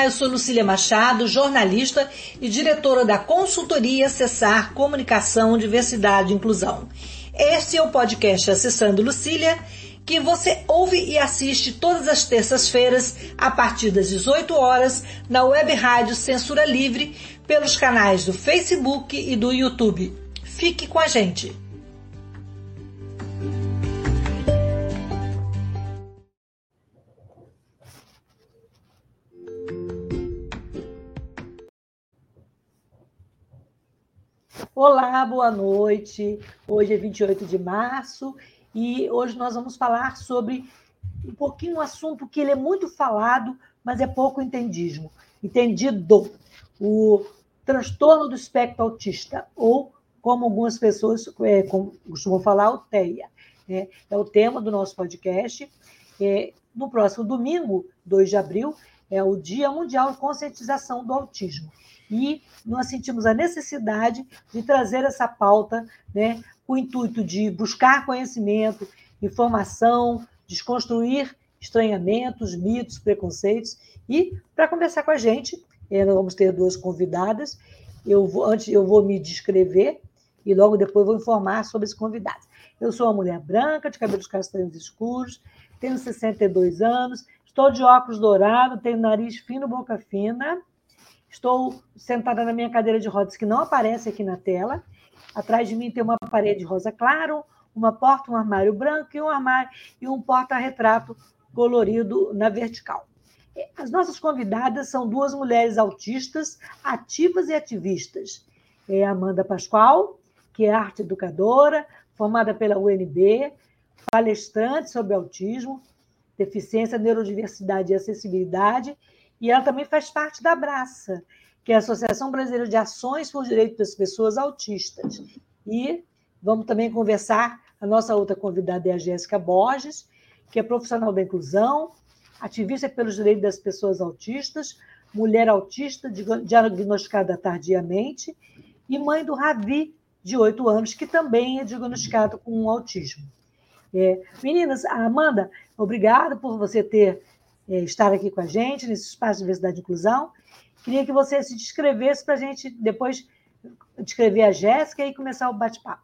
Olá, eu sou Lucília Machado, jornalista e diretora da consultoria Acessar Comunicação, Diversidade e Inclusão. Este é o podcast Acessando Lucília, que você ouve e assiste todas as terças-feiras, a partir das 18 horas, na web rádio Censura Livre, pelos canais do Facebook e do YouTube. Fique com a gente! Olá, boa noite. Hoje é 28 de março e hoje nós vamos falar sobre um pouquinho um assunto que ele é muito falado, mas é pouco entendido. Entendido. O transtorno do espectro autista, ou como algumas pessoas é, costumam falar, o TEA. É, é, o tema do nosso podcast. É, no próximo domingo, 2 de abril, é o Dia Mundial de Conscientização do Autismo e nós sentimos a necessidade de trazer essa pauta né, com o intuito de buscar conhecimento, informação, desconstruir estranhamentos, mitos, preconceitos. E para conversar com a gente, eh, nós vamos ter duas convidadas. Eu vou, antes eu vou me descrever e logo depois vou informar sobre os convidados. Eu sou uma mulher branca, de cabelos castanhos escuros, tenho 62 anos, estou de óculos dourados, tenho nariz fino, boca fina, Estou sentada na minha cadeira de rodas, que não aparece aqui na tela. Atrás de mim tem uma parede rosa claro, uma porta, um armário branco e um armário e um porta-retrato colorido na vertical. As nossas convidadas são duas mulheres autistas, ativas e ativistas. É Amanda Pascoal, que é arte educadora, formada pela UNB, palestrante sobre autismo, deficiência, neurodiversidade e acessibilidade, e ela também faz parte da Abraça, que é a Associação Brasileira de Ações por Direitos das Pessoas Autistas. E vamos também conversar, a nossa outra convidada é a Jéssica Borges, que é profissional da inclusão, ativista pelos direitos das pessoas autistas, mulher autista diagnosticada tardiamente e mãe do Ravi, de oito anos, que também é diagnosticado com autismo. É, meninas, Amanda, obrigada por você ter estar aqui com a gente nesse espaço de diversidade e inclusão. Queria que você se descrevesse para a gente depois descrever a Jéssica e começar o bate-papo.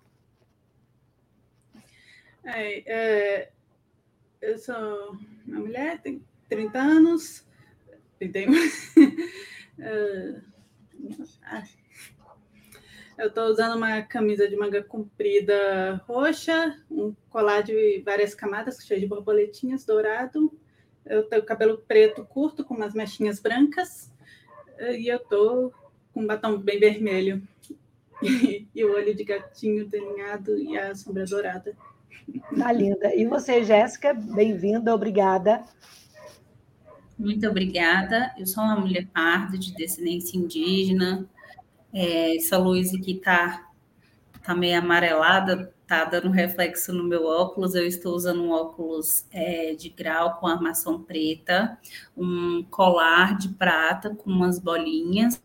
É, é, eu sou uma mulher, tenho 30 anos, 31. é, eu estou usando uma camisa de manga comprida roxa, um colar de várias camadas, cheio de borboletinhas dourado, eu tenho cabelo preto curto, com umas mechinhas brancas, eh, e eu tô com um batom bem vermelho. E, e o olho de gatinho delineado e a sombra dourada. Tá linda. E você, Jéssica, bem-vinda, obrigada. Muito obrigada. Eu sou uma mulher parda de descendência indígena. É, essa luz aqui está tá meio amarelada, tá dando reflexo no meu óculos. Eu estou usando um óculos é, de grau com armação preta, um colar de prata com umas bolinhas,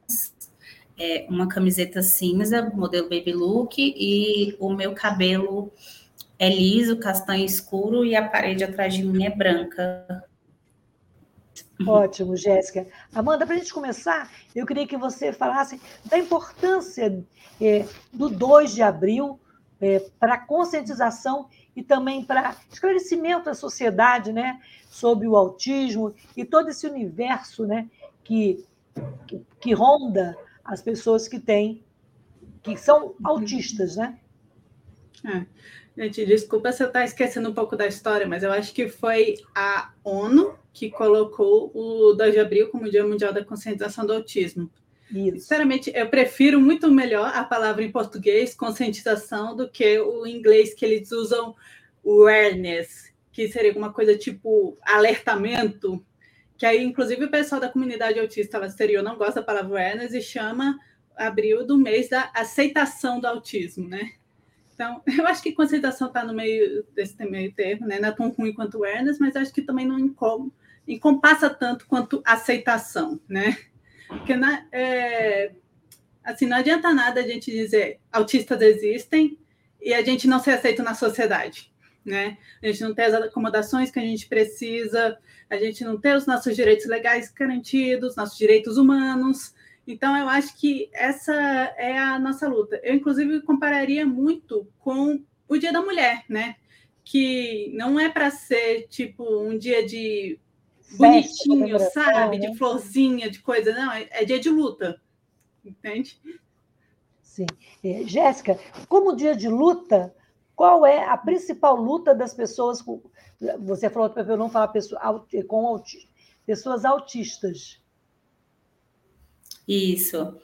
é, uma camiseta cinza, modelo baby look, e o meu cabelo é liso, castanho escuro, e a parede atrás de mim é branca. Ótimo, Jéssica. Amanda, para a gente começar, eu queria que você falasse da importância é, do 2 de abril é, para conscientização e também para esclarecimento da sociedade né, sobre o autismo e todo esse universo né, que, que, que ronda as pessoas que têm, que são autistas, né? É. Gente, desculpa se eu estou esquecendo um pouco da história, mas eu acho que foi a ONU que colocou o 2 de abril como Dia Mundial da Conscientização do Autismo. Isso. Sinceramente, eu prefiro muito melhor a palavra em português, conscientização, do que o inglês que eles usam, awareness, que seria alguma coisa tipo alertamento, que aí, inclusive, o pessoal da comunidade autista exterior não gosta da palavra awareness e chama abril do mês da aceitação do autismo, né? Então, eu acho que conscientização está no meio desse meio termo, né? Não é tão ruim quanto awareness, mas acho que também não encompassa tanto quanto aceitação, né? Porque na, é, assim, não adianta nada a gente dizer autistas existem e a gente não ser aceito na sociedade. né? A gente não tem as acomodações que a gente precisa, a gente não tem os nossos direitos legais garantidos, nossos direitos humanos. Então, eu acho que essa é a nossa luta. Eu, inclusive, compararia muito com o Dia da Mulher, né? Que não é para ser tipo um dia de bonitinho, sabe? De né? florzinha, de coisa, não, é, é dia de luta. Entende? Sim. É, Jéssica, como dia de luta, qual é a principal luta das pessoas com. Você falou para eu não falar pessoa, com auti, pessoas autistas. Isso.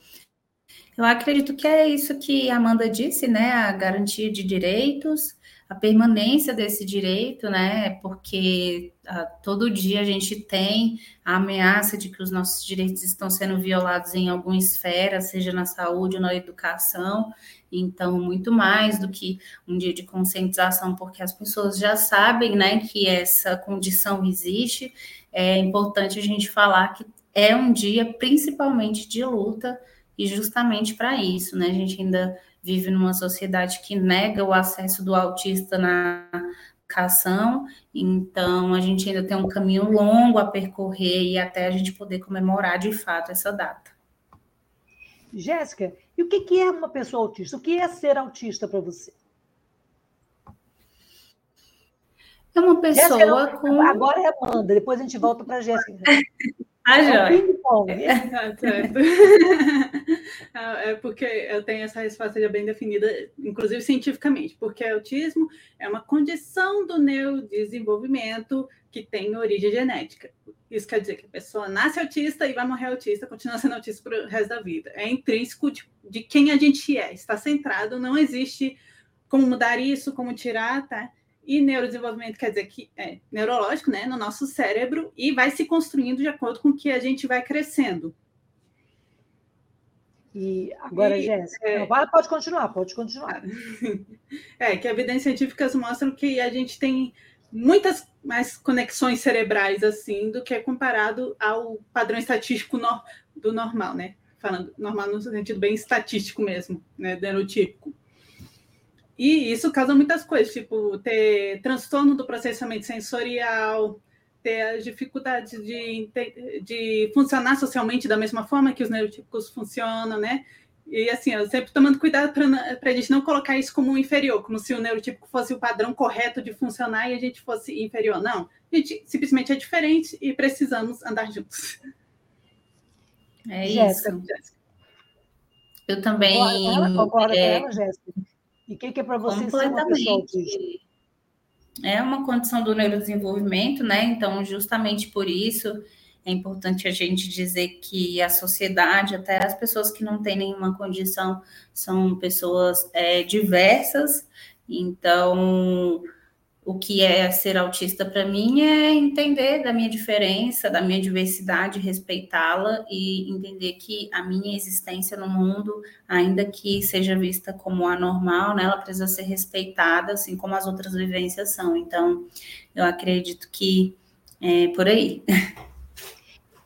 Eu acredito que é isso que a Amanda disse, né? A garantia de direitos, a permanência desse direito, né? Porque ah, todo dia a gente tem a ameaça de que os nossos direitos estão sendo violados em alguma esfera, seja na saúde ou na educação. Então, muito mais do que um dia de conscientização, porque as pessoas já sabem, né, que essa condição existe. É importante a gente falar que é um dia principalmente de luta e justamente para isso, né? A gente ainda vive numa sociedade que nega o acesso do autista na educação, então a gente ainda tem um caminho longo a percorrer e até a gente poder comemorar de fato essa data. Jéssica, e o que é uma pessoa autista? O que é ser autista para você? É uma pessoa Jéssica, com. Agora é Amanda, depois a gente volta para a Jéssica. Ah, já. É, certo. é porque eu tenho essa resposta já bem definida, inclusive cientificamente, porque autismo é uma condição do neurodesenvolvimento que tem origem genética. Isso quer dizer que a pessoa nasce autista e vai morrer autista, continua sendo autista para o resto da vida. É intrínseco de, de quem a gente é, está centrado, não existe como mudar isso, como tirar, tá? E neurodesenvolvimento quer dizer que é neurológico, né, no nosso cérebro, e vai se construindo de acordo com que a gente vai crescendo. E agora, e, Jéssica, é, pode continuar, pode continuar. É, que evidências científicas mostram que a gente tem muitas mais conexões cerebrais assim do que é comparado ao padrão estatístico no, do normal, né? Falando normal no sentido bem estatístico mesmo, né? Neurotípico. E isso causa muitas coisas, tipo ter transtorno do processamento sensorial, ter as dificuldades de, de funcionar socialmente da mesma forma que os neurotípicos funcionam, né? E assim, eu sempre tomando cuidado para a gente não colocar isso como inferior, como se o neurotípico fosse o padrão correto de funcionar e a gente fosse inferior. Não, a gente simplesmente é diferente e precisamos andar juntos. É isso. Eu também. Ela concorda é... Jéssica? E o que, que, é para você ser uma pessoa autista? É uma condição do neurodesenvolvimento, né? Então, justamente por isso é importante a gente dizer que a sociedade, até as pessoas que não têm nenhuma condição, são pessoas é, diversas. Então, o que é ser autista para mim é entender da minha diferença, da minha diversidade, respeitá-la e entender que a minha existência no mundo, ainda que seja vista como anormal, né, ela precisa ser respeitada, assim como as outras vivências são. Então, eu acredito que é por aí.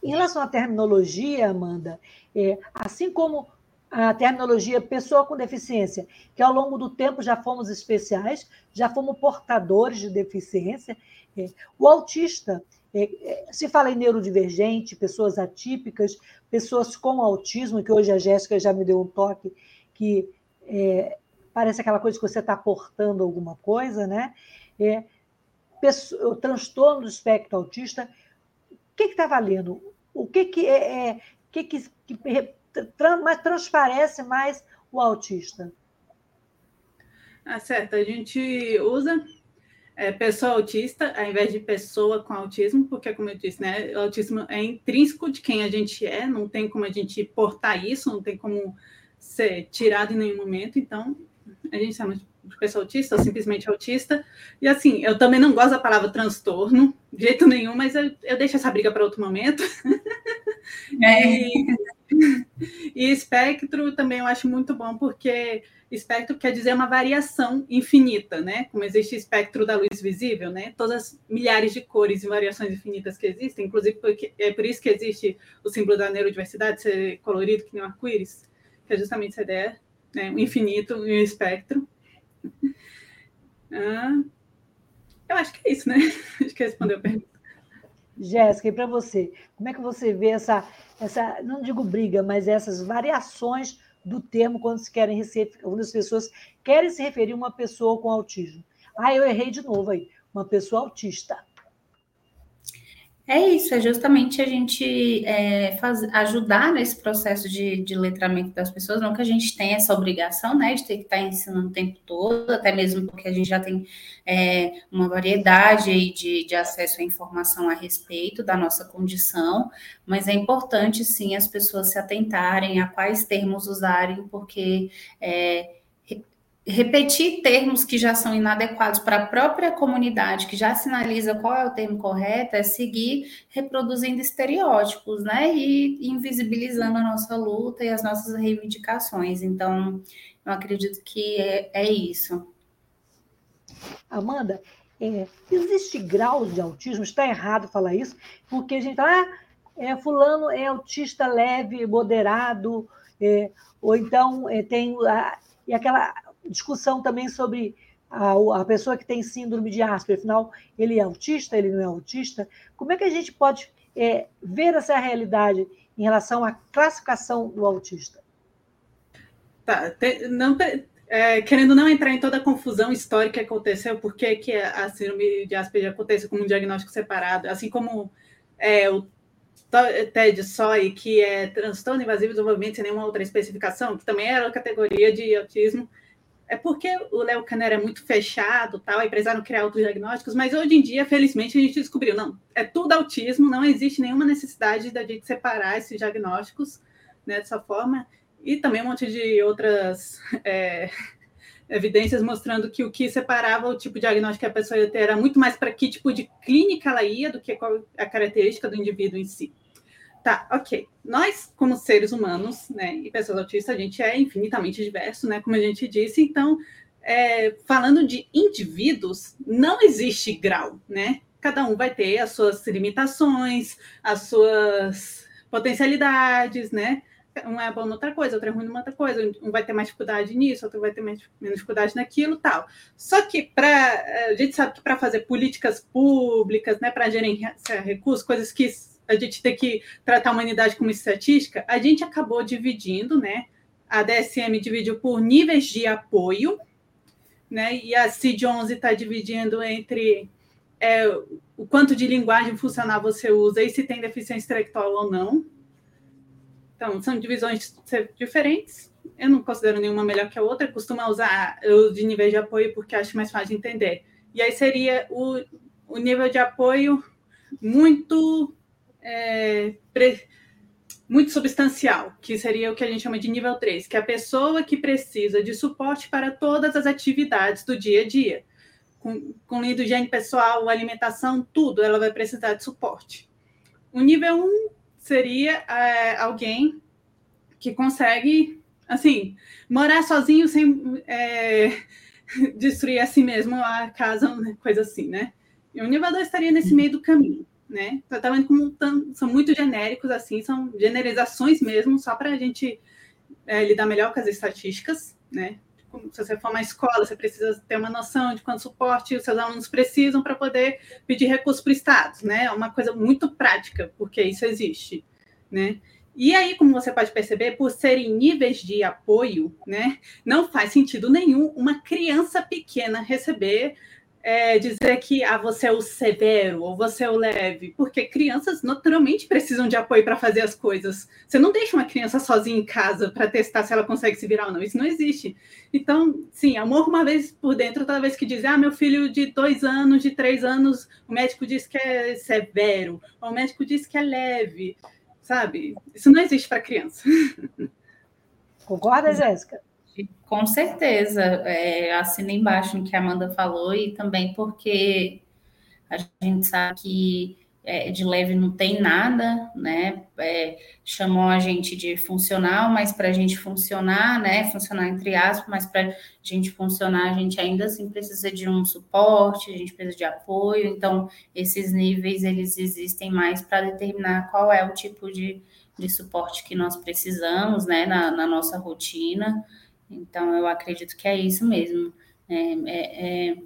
Em relação à terminologia, Amanda, é, assim como a terminologia pessoa com deficiência, que ao longo do tempo já fomos especiais, já fomos portadores de deficiência. É, o autista, é, é, se fala em neurodivergente, pessoas atípicas, pessoas com autismo, que hoje a Jéssica já me deu um toque, que é, parece aquela coisa que você está portando alguma coisa, né? É, o transtorno do espectro autista, o que está valendo? O que, que é, é que, que, que mas transparece mais o autista? Ah, certo. A gente usa é, pessoa autista ao invés de pessoa com autismo, porque, como eu disse, né, o autismo é intrínseco de quem a gente é, não tem como a gente portar isso, não tem como ser tirado em nenhum momento. Então, a gente chama de pessoa autista ou simplesmente autista. E assim, eu também não gosto da palavra transtorno, de jeito nenhum, mas eu, eu deixo essa briga para outro momento. É. E, e espectro também eu acho muito bom, porque espectro quer dizer uma variação infinita, né? Como existe espectro da luz visível, né? Todas as milhares de cores e variações infinitas que existem, inclusive porque, é por isso que existe o símbolo da neurodiversidade ser colorido que nem um arco-íris, que é justamente essa ideia, né? um infinito e um espectro. Ah, acho que é isso, né? Acho que respondeu a pergunta. Jéssica, e para você, como é que você vê essa, essa, não digo briga, mas essas variações do termo quando se querem quando as pessoas querem se referir a uma pessoa com autismo? Ah, eu errei de novo aí, uma pessoa autista. É isso, é justamente a gente é, faz, ajudar nesse processo de, de letramento das pessoas, não que a gente tenha essa obrigação, né, de ter que estar ensinando o tempo todo, até mesmo porque a gente já tem é, uma variedade de, de acesso à informação a respeito da nossa condição, mas é importante, sim, as pessoas se atentarem a quais termos usarem, porque... É, repetir termos que já são inadequados para a própria comunidade, que já sinaliza qual é o termo correto, é seguir reproduzindo estereótipos, né? E invisibilizando a nossa luta e as nossas reivindicações. Então, eu acredito que é, é isso. Amanda, é, existe graus de autismo? Está errado falar isso, porque a gente fala, ah, é, fulano é autista leve, moderado, é, ou então é, tem a, e aquela discussão também sobre a, a, pessoa que tem síndrome de Asperger, afinal, ele é autista, ele não é autista. Como é que a gente pode é, ver essa realidade em relação à classificação do autista? Tá, te, não, é, querendo não entrar em toda a confusão histórica que aconteceu, por que, a síndrome de Asperger acontece como um diagnóstico separado, assim como é, o TED SOI, que é transtorno invasivo de desenvolvimento sem nenhuma outra especificação, que também era a categoria de autismo, é porque o Léo Caner é muito fechado, tal, aí precisaram criar outros diagnósticos, mas hoje em dia, felizmente, a gente descobriu, não, é tudo autismo, não existe nenhuma necessidade da gente separar esses diagnósticos né, dessa forma, e também um monte de outras é, evidências mostrando que o que separava o tipo de diagnóstico que a pessoa ia ter era muito mais para que tipo de clínica ela ia do que qual a característica do indivíduo em si. Tá, ok. Nós, como seres humanos, né, e pessoas autistas, a gente é infinitamente diverso, né, como a gente disse. Então, é, falando de indivíduos, não existe grau, né? Cada um vai ter as suas limitações, as suas potencialidades, né? Um é bom outra coisa, outro é ruim numa outra coisa, um vai ter mais dificuldade nisso, outro vai ter mais, menos dificuldade naquilo, tal. Só que para a gente sabe que para fazer políticas públicas, né, para gerenciar recursos, coisas que a gente tem que tratar a humanidade como estatística, a gente acabou dividindo, né? A DSM dividiu por níveis de apoio, né? E a CID-11 está dividindo entre é, o quanto de linguagem funcional você usa e se tem deficiência intelectual ou não. Então, são divisões diferentes. Eu não considero nenhuma melhor que a outra. Eu costumo usar o de nível de apoio porque acho mais fácil de entender. E aí seria o, o nível de apoio muito é, pre, muito substancial, que seria o que a gente chama de nível 3, que é a pessoa que precisa de suporte para todas as atividades do dia a dia. Com, com higiene pessoal, alimentação, tudo, ela vai precisar de suporte. O nível 1 seria é, alguém que consegue, assim, morar sozinho sem é, destruir a si mesmo a casa, coisa assim, né? E o nível 2 estaria nesse meio do caminho né? Tratamento como são muito genéricos, assim, são generalizações mesmo, só para a gente é, lidar melhor com as estatísticas, né? Se você for uma escola, você precisa ter uma noção de quanto suporte os seus alunos precisam para poder pedir recursos para o Estado, né? É uma coisa muito prática, porque isso existe, né? E aí, como você pode perceber, por serem níveis de apoio, né, não faz sentido nenhum uma criança pequena receber é, dizer que ah, você é o severo ou você é o leve, porque crianças naturalmente precisam de apoio para fazer as coisas. Você não deixa uma criança sozinha em casa para testar se ela consegue se virar ou não. Isso não existe. Então, sim, amor uma vez por dentro, toda vez que diz, ah, meu filho de dois anos, de três anos, o médico diz que é severo, ou o médico diz que é leve, sabe? Isso não existe para criança. Concorda, Jéssica? Com certeza, é, assina embaixo no que a Amanda falou e também porque a gente sabe que é, de leve não tem nada, né? É, chamou a gente de funcional, mas para a gente funcionar, né? Funcionar entre aspas, mas para a gente funcionar, a gente ainda assim precisa de um suporte, a gente precisa de apoio. Então, esses níveis eles existem mais para determinar qual é o tipo de, de suporte que nós precisamos, né? na, na nossa rotina. Então, eu acredito que é isso mesmo. É, é, é,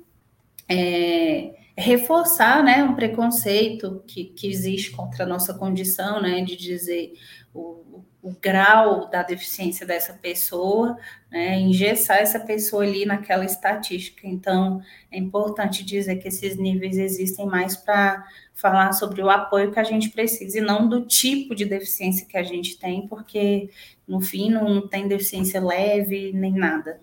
é reforçar né, um preconceito que, que existe contra a nossa condição, né, de dizer o, o grau da deficiência dessa pessoa, né, engessar essa pessoa ali naquela estatística. Então, é importante dizer que esses níveis existem mais para falar sobre o apoio que a gente precisa e não do tipo de deficiência que a gente tem, porque no fim não tem deficiência leve nem nada.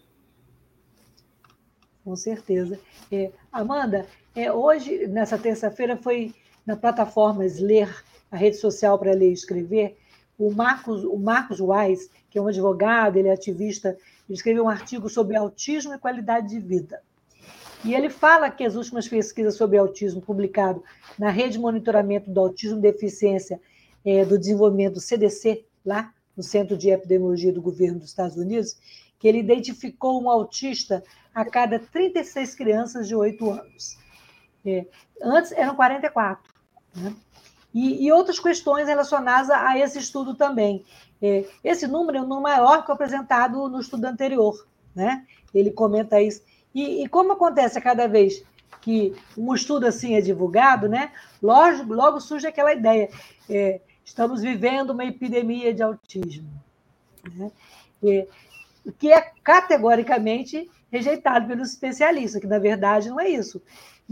Com certeza. É, Amanda, é, hoje, nessa terça-feira, foi na plataforma Ler, a rede social para ler e escrever, o Marcos, o Marcos Wise, que é um advogado, ele é ativista, ele escreveu um artigo sobre autismo e qualidade de vida. E ele fala que as últimas pesquisas sobre autismo, publicado na Rede de Monitoramento do Autismo e Deficiência é, do Desenvolvimento do CDC, lá no Centro de Epidemiologia do Governo dos Estados Unidos, que ele identificou um autista a cada 36 crianças de 8 anos. É, antes eram 44. Né? E, e, outras questões relacionadas a, esse estudo também. É, esse número é um número maior que o apresentado no estudo anterior. Né? Ele comenta isso. E, e como acontece a cada vez que um estudo assim é divulgado, né? logo, logo surge aquela ideia. É, estamos vivendo uma epidemia de autismo. Né? É, que é categoricamente rejeitado pelos especialistas, que na verdade não é isso.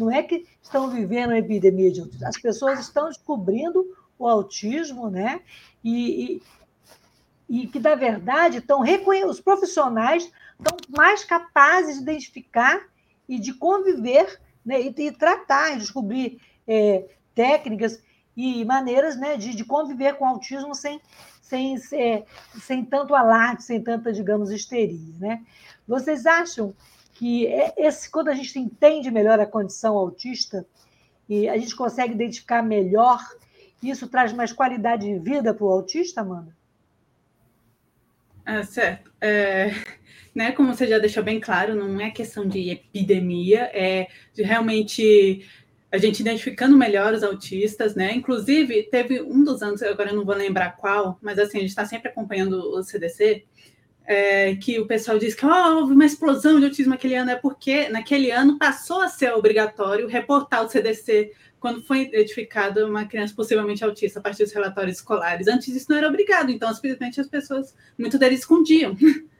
Não é que estão vivendo uma epidemia de autismo, as pessoas estão descobrindo o autismo, né? E, e, e que, na verdade, estão os profissionais estão mais capazes de identificar e de conviver né? e, e tratar, descobrir é, técnicas e maneiras né, de, de conviver com autismo sem, sem, é, sem tanto alarde, sem tanta, digamos, histeria. Né? Vocês acham que é esse, quando a gente entende melhor a condição autista e a gente consegue identificar melhor, isso traz mais qualidade de vida para o autista, Amanda? É, certo. É, né, como você já deixou bem claro, não é questão de epidemia, é de realmente a gente identificando melhor os autistas, né? Inclusive, teve um dos anos, agora eu não vou lembrar qual, mas assim, a gente está sempre acompanhando o CDC, é, que o pessoal diz que oh, houve uma explosão de autismo aquele ano, é porque naquele ano passou a ser obrigatório reportar o CDC quando foi identificada uma criança possivelmente autista a partir dos relatórios escolares. Antes isso não era obrigado, então simplesmente as pessoas, muitas deles escondiam.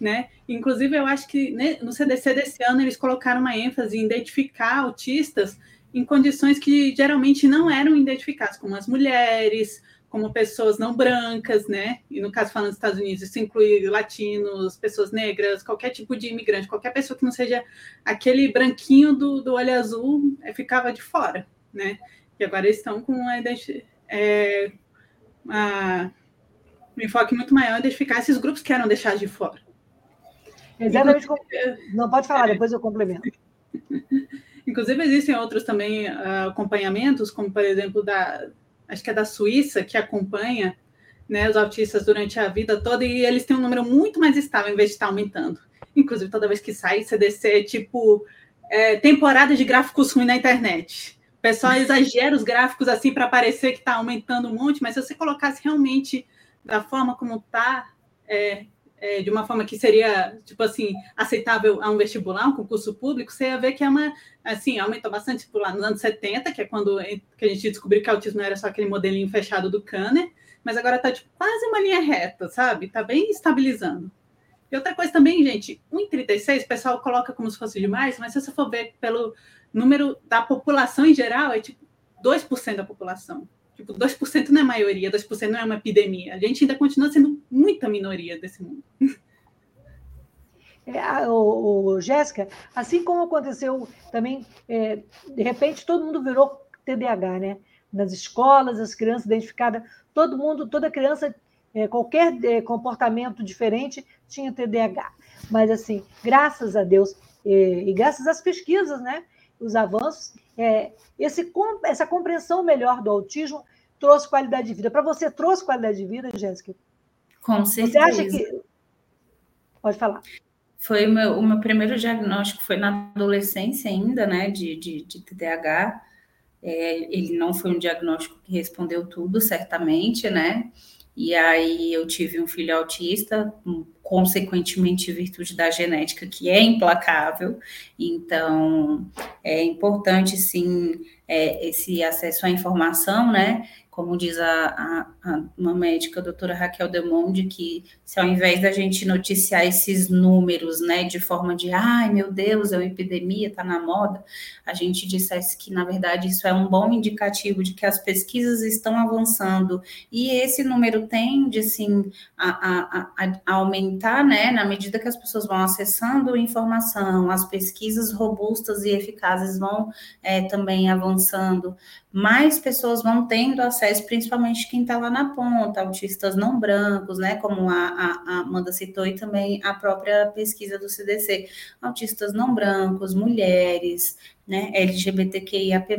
Né? Inclusive, eu acho que né, no CDC desse ano eles colocaram uma ênfase em identificar autistas em condições que geralmente não eram identificadas, como as mulheres, como pessoas não brancas, né? E no caso falando dos Estados Unidos, isso inclui latinos, pessoas negras, qualquer tipo de imigrante, qualquer pessoa que não seja aquele branquinho do, do olho azul, é, ficava de fora, né? E agora estão com uma, é, uma, um enfoque muito maior em identificar esses grupos que eram deixados de fora. Exatamente. Não pode falar, é. depois eu complemento. Inclusive, existem outros também uh, acompanhamentos, como, por exemplo, da, acho que é da Suíça, que acompanha né, os autistas durante a vida toda, e eles têm um número muito mais estável, em vez de estar aumentando. Inclusive, toda vez que sai CDC, é tipo é, temporada de gráficos ruins na internet. O pessoal exagera os gráficos assim para parecer que está aumentando um monte, mas se você colocasse realmente da forma como está, é, é, de uma forma que seria, tipo assim, aceitável a um vestibular, um concurso público, você ia ver que é uma, assim, aumentou bastante tipo, lá nos anos 70, que é quando que a gente descobriu que autismo não era só aquele modelinho fechado do Kanner, mas agora está tipo, quase uma linha reta, sabe? Está bem estabilizando. E outra coisa também, gente, 1,36 o pessoal coloca como se fosse demais, mas se você for ver pelo número da população em geral, é tipo 2% da população. Tipo, 2% não é maioria, 2% não é uma epidemia. A gente ainda continua sendo muita minoria desse mundo. É, o, o, Jéssica, assim como aconteceu também, é, de repente todo mundo virou TDAH, né? Nas escolas, as crianças identificadas, todo mundo, toda criança, é, qualquer é, comportamento diferente tinha TDAH. Mas, assim, graças a Deus é, e graças às pesquisas, né? Os avanços, é, esse, essa compreensão melhor do autismo trouxe qualidade de vida. Para você, trouxe qualidade de vida, Jéssica? Com certeza. Você acha que. Pode falar. Foi o meu, o meu primeiro diagnóstico, foi na adolescência ainda, né, de, de, de TDAH. É, ele não foi um diagnóstico que respondeu tudo, certamente, né? E aí eu tive um filho autista, consequentemente, virtude da genética, que é implacável. Então, é importante, sim, é, esse acesso à informação, né? Como diz a, a, a, uma médica, a doutora Raquel Demonde, que se ao invés da gente noticiar esses números, né, de forma de, ai meu Deus, é uma epidemia, está na moda, a gente dissesse que, na verdade, isso é um bom indicativo de que as pesquisas estão avançando. E esse número tende, sim, a, a, a aumentar, né, na medida que as pessoas vão acessando informação, as pesquisas robustas e eficazes vão é, também avançando, mais pessoas vão tendo acesso, principalmente quem está lá na ponta, autistas não brancos, né? Como a, a, a, Amanda citou, e também a própria pesquisa do CDC, autistas não brancos, mulheres, né? LGBTQIAP+,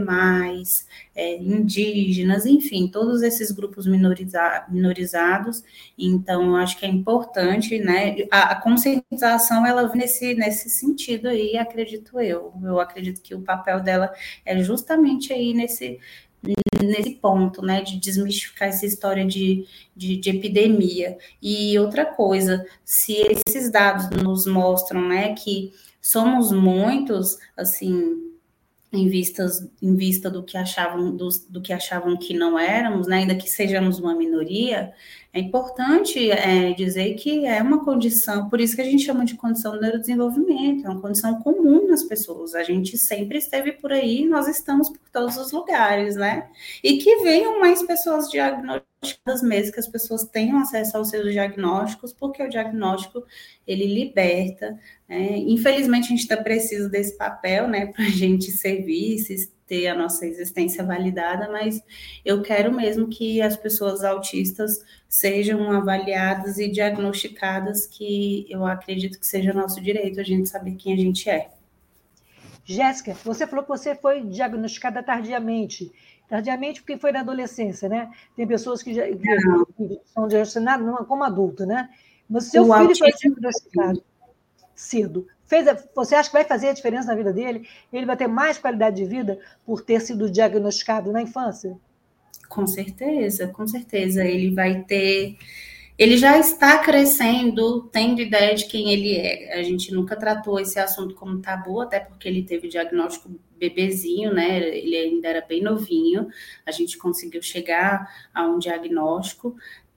é, indígenas, enfim, todos esses grupos minoriza minorizados. Então, eu acho que é importante, né? A, a conscientização, ela vem nesse, nesse sentido aí, acredito eu. Eu acredito que o papel dela é justamente aí nesse nesse ponto, né, de desmistificar essa história de, de, de, epidemia. E outra coisa, se esses dados nos mostram, né, que somos muitos, assim, em, vistas, em vista do que achavam do, do, que achavam que não éramos, né, ainda que sejamos uma minoria, é importante é, dizer que é uma condição, por isso que a gente chama de condição do neurodesenvolvimento, é uma condição comum nas pessoas. A gente sempre esteve por aí, nós estamos por todos os lugares, né? E que venham mais pessoas diagnosticadas mesmo, que as pessoas tenham acesso aos seus diagnósticos, porque o diagnóstico ele liberta. Né? Infelizmente, a gente está preciso desse papel, né, para a gente servir, ter a nossa existência validada, mas eu quero mesmo que as pessoas autistas sejam avaliadas e diagnosticadas, que eu acredito que seja nosso direito a gente saber quem a gente é. Jéssica, você falou que você foi diagnosticada tardiamente. Tardiamente porque foi na adolescência, né? Tem pessoas que, já, que são diagnosticadas como adulto, né? Mas seu o filho foi diagnosticado cedo. Fez a, você acha que vai fazer a diferença na vida dele? Ele vai ter mais qualidade de vida por ter sido diagnosticado na infância? Com certeza, com certeza. Ele vai ter. Ele já está crescendo, tendo ideia de quem ele é. A gente nunca tratou esse assunto como tabu, até porque ele teve diagnóstico bebezinho, né? Ele ainda era bem novinho. A gente conseguiu chegar a um diagnóstico,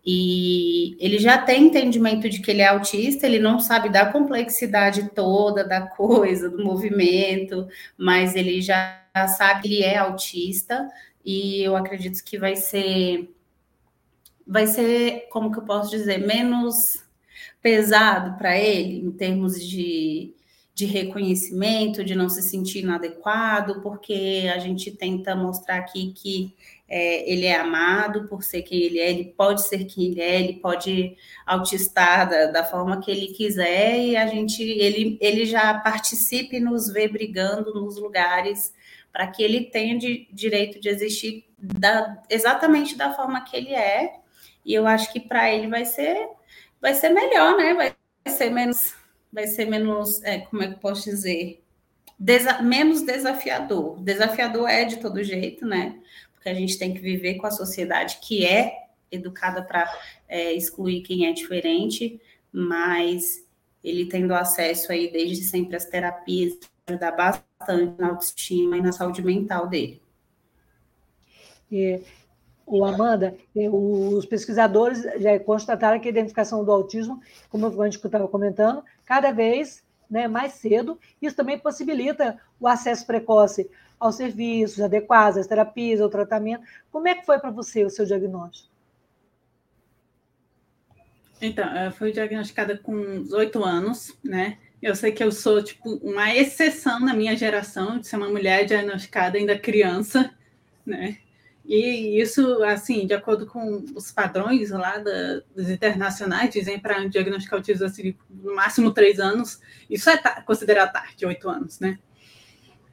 e ele já tem entendimento de que ele é autista, ele não sabe da complexidade toda da coisa, do movimento, mas ele já sabe que ele é autista, e eu acredito que vai ser vai ser, como que eu posso dizer, menos pesado para ele em termos de, de reconhecimento, de não se sentir inadequado, porque a gente tenta mostrar aqui que é, ele é amado por ser quem ele é, ele pode ser quem ele é, ele pode autistar da, da forma que ele quiser e a gente, ele, ele já participe e nos vê brigando nos lugares para que ele tenha de, direito de existir da, exatamente da forma que ele é. E eu acho que para ele vai ser vai ser melhor, né? Vai ser menos vai ser menos, é, como é que eu posso dizer? Desa menos desafiador. Desafiador é de todo jeito, né? porque a gente tem que viver com a sociedade que é educada para é, excluir quem é diferente, mas ele tendo acesso aí desde sempre às terapias, ajudar bastante na autoestima e na saúde mental dele. O Amanda, os pesquisadores já constataram que a identificação do autismo, como a gente estava comentando, cada vez né, mais cedo. Isso também possibilita o acesso precoce aos serviços adequados, às terapias, ao tratamento. Como é que foi para você o seu diagnóstico? Então, eu fui diagnosticada com oito anos, né? Eu sei que eu sou, tipo, uma exceção na minha geração de ser uma mulher diagnosticada ainda criança, né? E isso, assim, de acordo com os padrões lá da, dos internacionais, dizem para diagnosticar autismo assim, no máximo três anos, isso é considerado tarde, oito anos, né?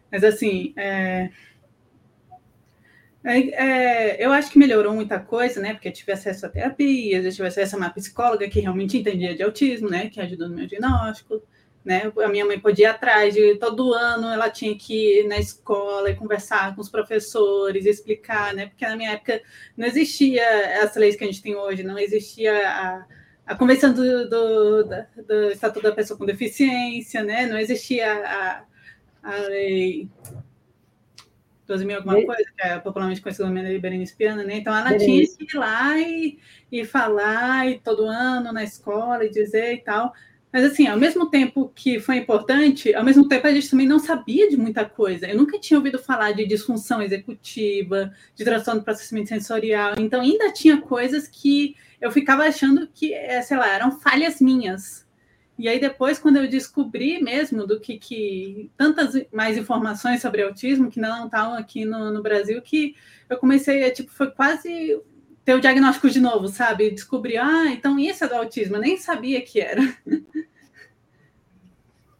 Mas, assim, é... É, é, eu acho que melhorou muita coisa, né? Porque eu tive acesso a terapias, eu tive acesso a uma psicóloga que realmente entendia de autismo, né? Que ajudou no meu diagnóstico, né? A minha mãe podia ir atrás de todo ano, ela tinha que ir na escola e conversar com os professores, explicar, né? Porque na minha época não existia as leis que a gente tem hoje, não existia a, a Convenção do, do, do, Estatuto da Pessoa com Deficiência, né? Não existia a, a lei 12 mil alguma coisa, que é popularmente conhecida como lei Berenice Piana, né? Então ela Berenice. tinha que ir lá e, e falar e todo ano na escola e dizer e tal. Mas, assim, ao mesmo tempo que foi importante, ao mesmo tempo a gente também não sabia de muita coisa. Eu nunca tinha ouvido falar de disfunção executiva, de transtorno do processamento sensorial. Então, ainda tinha coisas que eu ficava achando que, é, sei lá, eram falhas minhas. E aí, depois, quando eu descobri mesmo do que. que tantas mais informações sobre autismo que não estavam aqui no, no Brasil, que eu comecei, a, tipo, foi quase ter o diagnóstico de novo, sabe? Descobrir, ah, então isso é do autismo, eu nem sabia que era.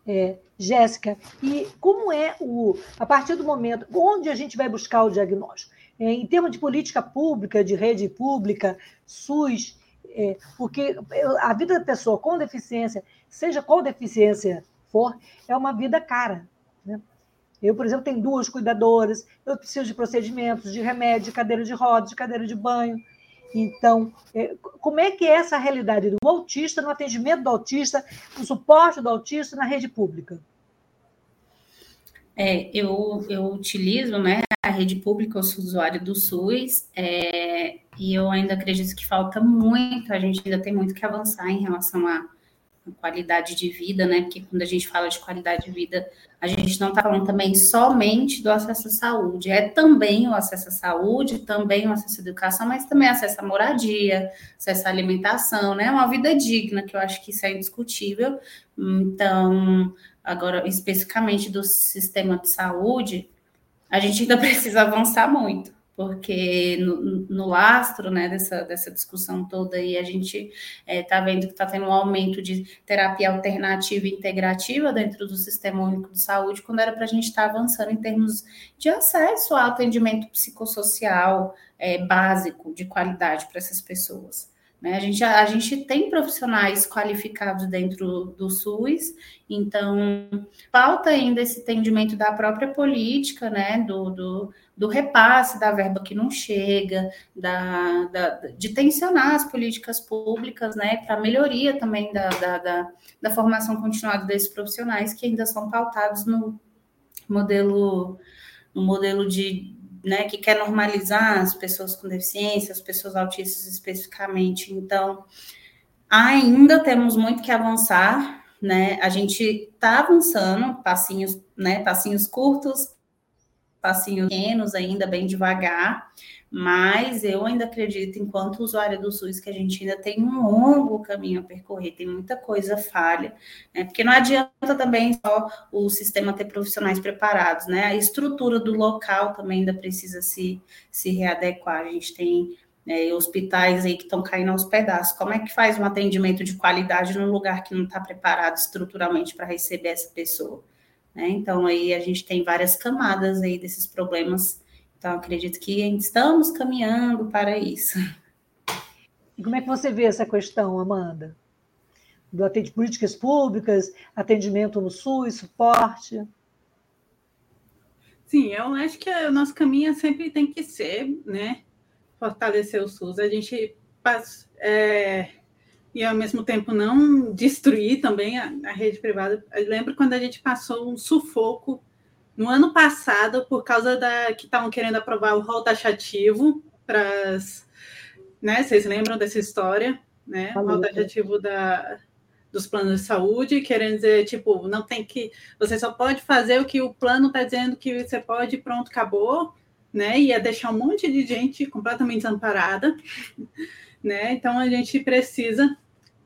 É, Jéssica, e como é o. A partir do momento. Onde a gente vai buscar o diagnóstico? É, em termos de política pública, de rede pública, SUS, é, porque a vida da pessoa com deficiência, seja qual deficiência for, é uma vida cara. Eu, por exemplo, tenho duas cuidadoras, eu preciso de procedimentos, de remédio, de cadeira de rodas, de cadeira de banho. Então, é, como é que é essa realidade do autista, no atendimento do autista, no suporte do autista na rede pública? É, eu, eu utilizo né, a rede pública, eu sou usuário do SUS, é, e eu ainda acredito que falta muito, a gente ainda tem muito que avançar em relação a qualidade de vida, né? Porque quando a gente fala de qualidade de vida, a gente não está falando também somente do acesso à saúde, é também o acesso à saúde, também o acesso à educação, mas também acesso à moradia, acesso à alimentação, né? Uma vida digna, que eu acho que isso é indiscutível. Então, agora, especificamente do sistema de saúde, a gente ainda precisa avançar muito porque no, no, lastro né, dessa, dessa discussão toda aí, a gente está é, tá vendo que está tendo um aumento de terapia alternativa e integrativa dentro do Sistema Único de Saúde, quando era para a gente estar tá avançando em termos de acesso ao atendimento psicossocial é, básico, de qualidade para essas pessoas. Né? A, gente, a, a gente tem profissionais qualificados dentro do SUS, então falta ainda esse entendimento da própria política, né? do, do, do repasse da verba que não chega, da, da de tensionar as políticas públicas né? para melhoria também da, da, da, da formação continuada desses profissionais que ainda são pautados no modelo, no modelo de, né, que quer normalizar as pessoas com deficiência, as pessoas autistas especificamente. Então, ainda temos muito que avançar, né? A gente está avançando, passinhos, né, passinhos curtos, passinhos pequenos ainda, bem devagar, mas eu ainda acredito, enquanto usuária do SUS, que a gente ainda tem um longo caminho a percorrer, tem muita coisa falha, né? Porque não adianta também só o sistema ter profissionais preparados, né? A estrutura do local também ainda precisa se, se readequar. A gente tem é, hospitais aí que estão caindo aos pedaços. Como é que faz um atendimento de qualidade num lugar que não está preparado estruturalmente para receber essa pessoa? Né? Então, aí a gente tem várias camadas aí desses problemas então, acredito que estamos caminhando para isso. E como é que você vê essa questão, Amanda? Do atendimento políticas públicas, atendimento no SUS, suporte? Sim, eu acho que o nosso caminho sempre tem que ser, né, fortalecer o SUS. A gente passa, é, e ao mesmo tempo não destruir também a, a rede privada. Eu lembro quando a gente passou um sufoco no ano passado, por causa da que estavam querendo aprovar o rol taxativo para as. Né, vocês lembram dessa história? Né? O rol taxativo da, dos planos de saúde, querendo dizer, tipo, não tem que. Você só pode fazer o que o plano está dizendo que você pode, pronto, acabou, né? Ia deixar um monte de gente completamente desamparada, né? Então a gente precisa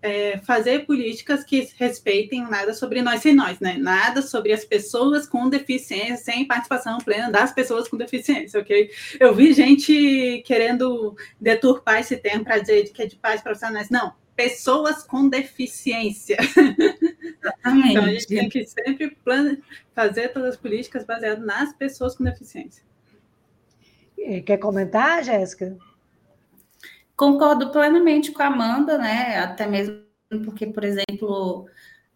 é, fazer políticas que respeitem nada sobre nós sem nós, né? Nada sobre as pessoas com deficiência, sem participação plena das pessoas com deficiência, ok? Eu vi gente querendo deturpar esse termo para dizer que é de pais profissionais. Não, pessoas com deficiência. Exatamente. então a gente tem que sempre fazer todas as políticas baseadas nas pessoas com deficiência. Quer comentar, Jéssica? Concordo plenamente com a Amanda, né? Até mesmo porque, por exemplo,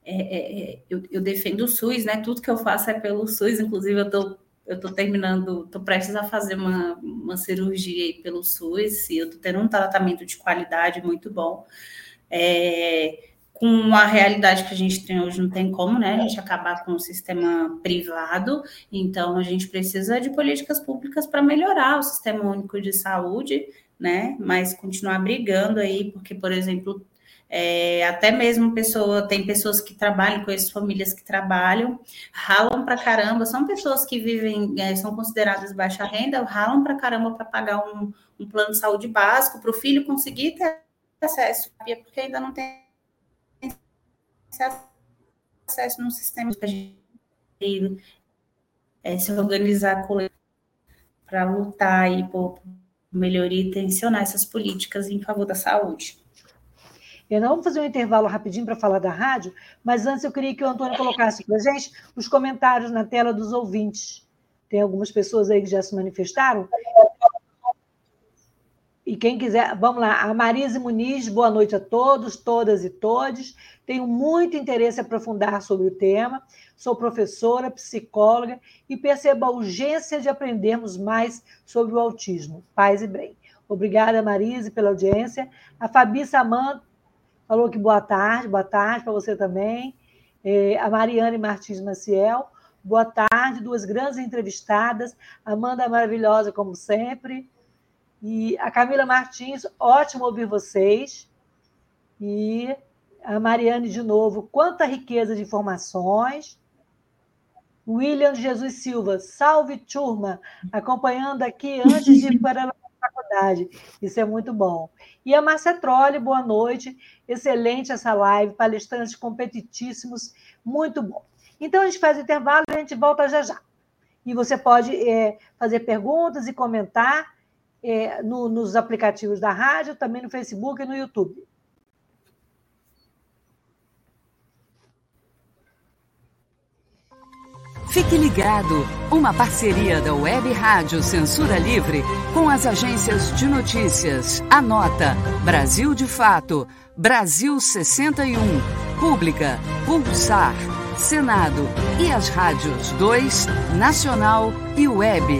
é, é, é eu, eu, defendo o SUS, né? Tudo que eu faço é pelo SUS, inclusive eu tô, eu tô terminando, tô prestes a fazer uma, uma cirurgia pelo SUS, e eu tô tendo um tratamento de qualidade muito bom. É, com a realidade que a gente tem hoje, não tem como, né? A gente acabar com o sistema privado, então a gente precisa de políticas públicas para melhorar o sistema único de saúde, né? Mas continuar brigando aí, porque, por exemplo, é, até mesmo pessoa, tem pessoas que trabalham, com essas famílias que trabalham, ralam para caramba, são pessoas que vivem, é, são consideradas baixa renda, ralam para caramba para pagar um, um, plano de saúde básico para o filho conseguir ter acesso, porque ainda não tem acesso no sistema que a gente é, se organizar para lutar e por melhoria e tensionar essas políticas em favor da saúde. Eu não vamos fazer um intervalo rapidinho para falar da rádio, mas antes eu queria que o Antônio colocasse para a gente os comentários na tela dos ouvintes. Tem algumas pessoas aí que já se manifestaram. E quem quiser, vamos lá. A Marise Muniz, boa noite a todos, todas e todes. Tenho muito interesse em aprofundar sobre o tema. Sou professora, psicóloga e percebo a urgência de aprendermos mais sobre o autismo. Paz e bem. Obrigada, Marise, pela audiência. A Fabi Samanta falou que boa tarde, boa tarde para você também. É, a Mariane Martins Maciel, boa tarde, duas grandes entrevistadas, Amanda maravilhosa, como sempre, e a Camila Martins, ótimo ouvir vocês, e a Mariane de novo, quanta riqueza de informações. William Jesus Silva, salve turma, acompanhando aqui antes de ir para a faculdade. Isso é muito bom. E a Márcia Trolli, boa noite. Excelente essa live, palestrantes competitíssimos, muito bom. Então, a gente faz o intervalo e a gente volta já já. E você pode é, fazer perguntas e comentar é, no, nos aplicativos da rádio, também no Facebook e no YouTube. Fique ligado, uma parceria da Web Rádio Censura Livre com as agências de notícias. Anota, Brasil de Fato, Brasil 61, Pública, Pulsar, Senado. E as rádios 2, Nacional e Web.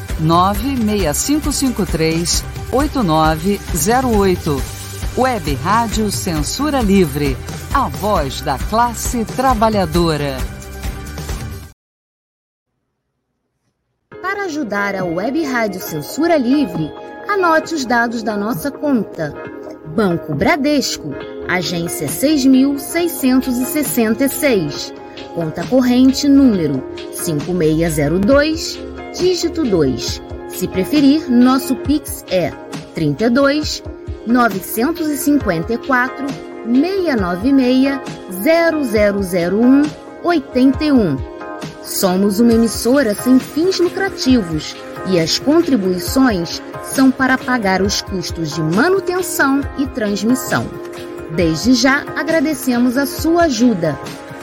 96553 8908. Web Rádio Censura Livre. A voz da classe trabalhadora. Para ajudar a Web Rádio Censura Livre, anote os dados da nossa conta. Banco Bradesco, agência 6666. Conta corrente número 5602, dígito 2. Se preferir, nosso Pix é 32 954 696 0001 81 Somos uma emissora sem fins lucrativos e as contribuições são para pagar os custos de manutenção e transmissão. Desde já agradecemos a sua ajuda.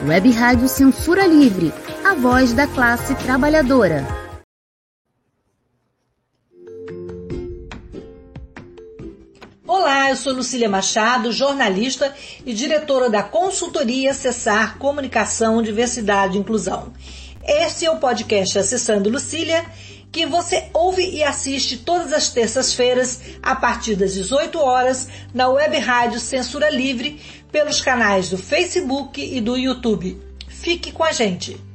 Web Rádio Censura Livre, a voz da classe trabalhadora. Olá, eu sou Lucília Machado, jornalista e diretora da consultoria Cessar Comunicação, Diversidade e Inclusão. Este é o podcast Acessando Lucília, que você ouve e assiste todas as terças-feiras, a partir das 18 horas, na web rádio Censura Livre, pelos canais do Facebook e do YouTube. Fique com a gente!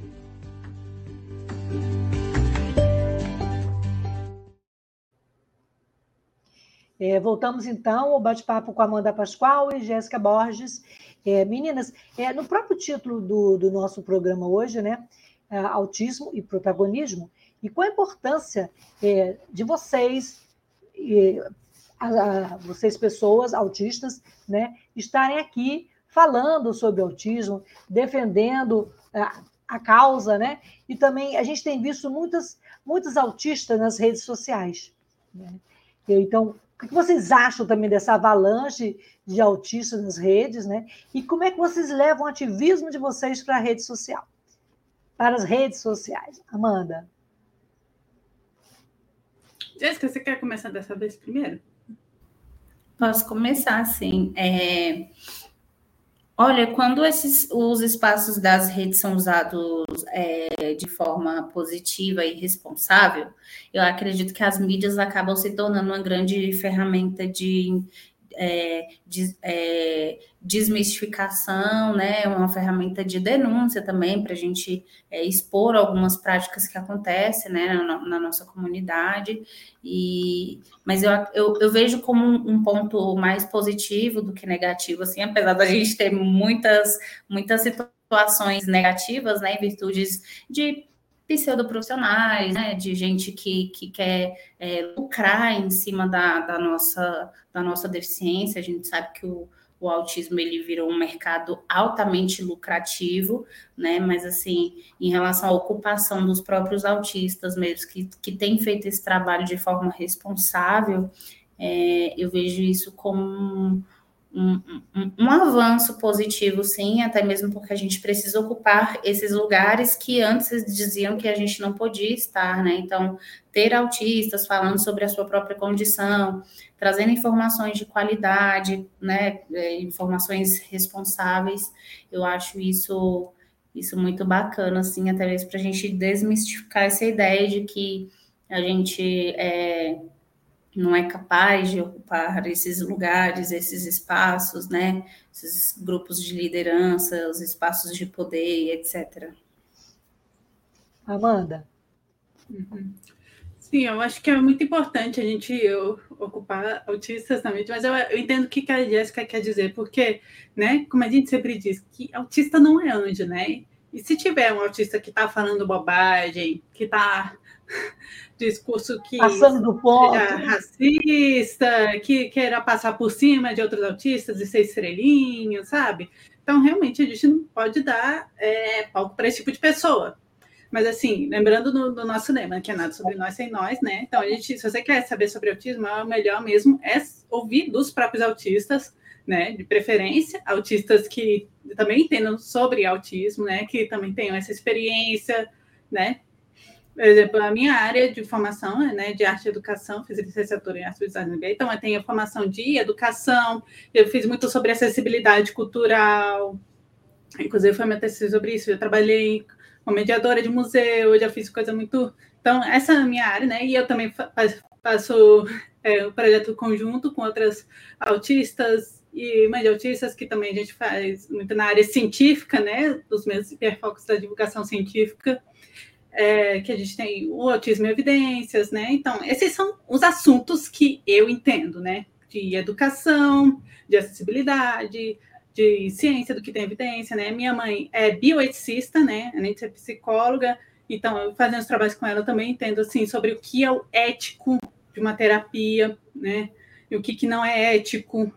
É, voltamos então ao bate-papo com Amanda Pascoal e Jéssica Borges É, meninas, é, no próprio título do, do nosso programa hoje, né? É, autismo e protagonismo, e qual a importância é, de vocês, a, a, vocês pessoas autistas, né, estarem aqui falando sobre autismo, defendendo a, a causa, né? E também a gente tem visto muitas, muitos autistas nas redes sociais. Né? Então, o que vocês acham também dessa avalanche de autistas nas redes, né? E como é que vocês levam o ativismo de vocês para a rede social? Para as redes sociais. Amanda. Jéssica, você quer começar dessa vez primeiro? Posso começar, sim. É... Olha, quando esses, os espaços das redes são usados é, de forma positiva e responsável, eu acredito que as mídias acabam se tornando uma grande ferramenta de é, de, é, desmistificação, né, uma ferramenta de denúncia também para a gente é, expor algumas práticas que acontecem, né, na, na nossa comunidade. E, mas eu, eu, eu vejo como um, um, ponto mais positivo do que negativo, assim, apesar da gente ter muitas muitas situações negativas, né, em virtudes de pseudoprofissionais, né, de gente que, que quer é, lucrar em cima da, da, nossa, da nossa deficiência. A gente sabe que o, o autismo ele virou um mercado altamente lucrativo, né? Mas assim, em relação à ocupação dos próprios autistas mesmo, que, que têm feito esse trabalho de forma responsável, é, eu vejo isso como um, um, avanço positivo, sim, até mesmo porque a gente precisa ocupar esses lugares que antes diziam que a gente não podia estar, né? Então, ter autistas falando sobre a sua própria condição, trazendo informações de qualidade, né? É, informações responsáveis, eu acho isso, isso muito bacana, assim, até mesmo para a gente desmistificar essa ideia de que a gente é, não é capaz de ocupar esses lugares, esses espaços, né? Esses grupos de liderança, os espaços de poder, etc. Amanda. Uhum. Sim, eu acho que é muito importante a gente eu, ocupar autistas na mídia, mas eu, eu entendo o que a Jéssica quer dizer, porque, né, como a gente sempre diz, que autista não é anjo, né? E se tiver um autista que está falando bobagem, que está discurso que passando do ponto racista, que queira passar por cima de outros autistas e ser estrelinho, sabe? Então, realmente, a gente não pode dar é, palco para esse tipo de pessoa. Mas, assim, lembrando do, do, nosso lema, que é nada sobre nós sem nós, né? Então, a gente, se você quer saber sobre autismo, é o melhor mesmo é ouvir dos próprios autistas, né? De preferência, autistas que também entendam sobre autismo, né? Que também tenham essa experiência, né? Por exemplo, a minha área de formação é né, de arte e educação, fiz licenciatura em arte e design então eu tenho formação de educação, eu fiz muito sobre acessibilidade cultural, inclusive foi minha TCC sobre isso, eu trabalhei como mediadora de museu, já fiz coisa muito... Então, essa é a minha área, né, e eu também faço é, um projeto conjunto com outras autistas e mães de autistas, que também a gente faz muito na área científica, né, dos meus hiperfocos da divulgação científica, é, que a gente tem o autismo e evidências, né? Então, esses são os assuntos que eu entendo, né? De educação, de acessibilidade, de ciência do que tem evidência, né? Minha mãe é bioeticista, né? Além de ser psicóloga, então, fazendo os trabalhos com ela, também entendo, assim, sobre o que é o ético de uma terapia, né? E o que, que não é ético,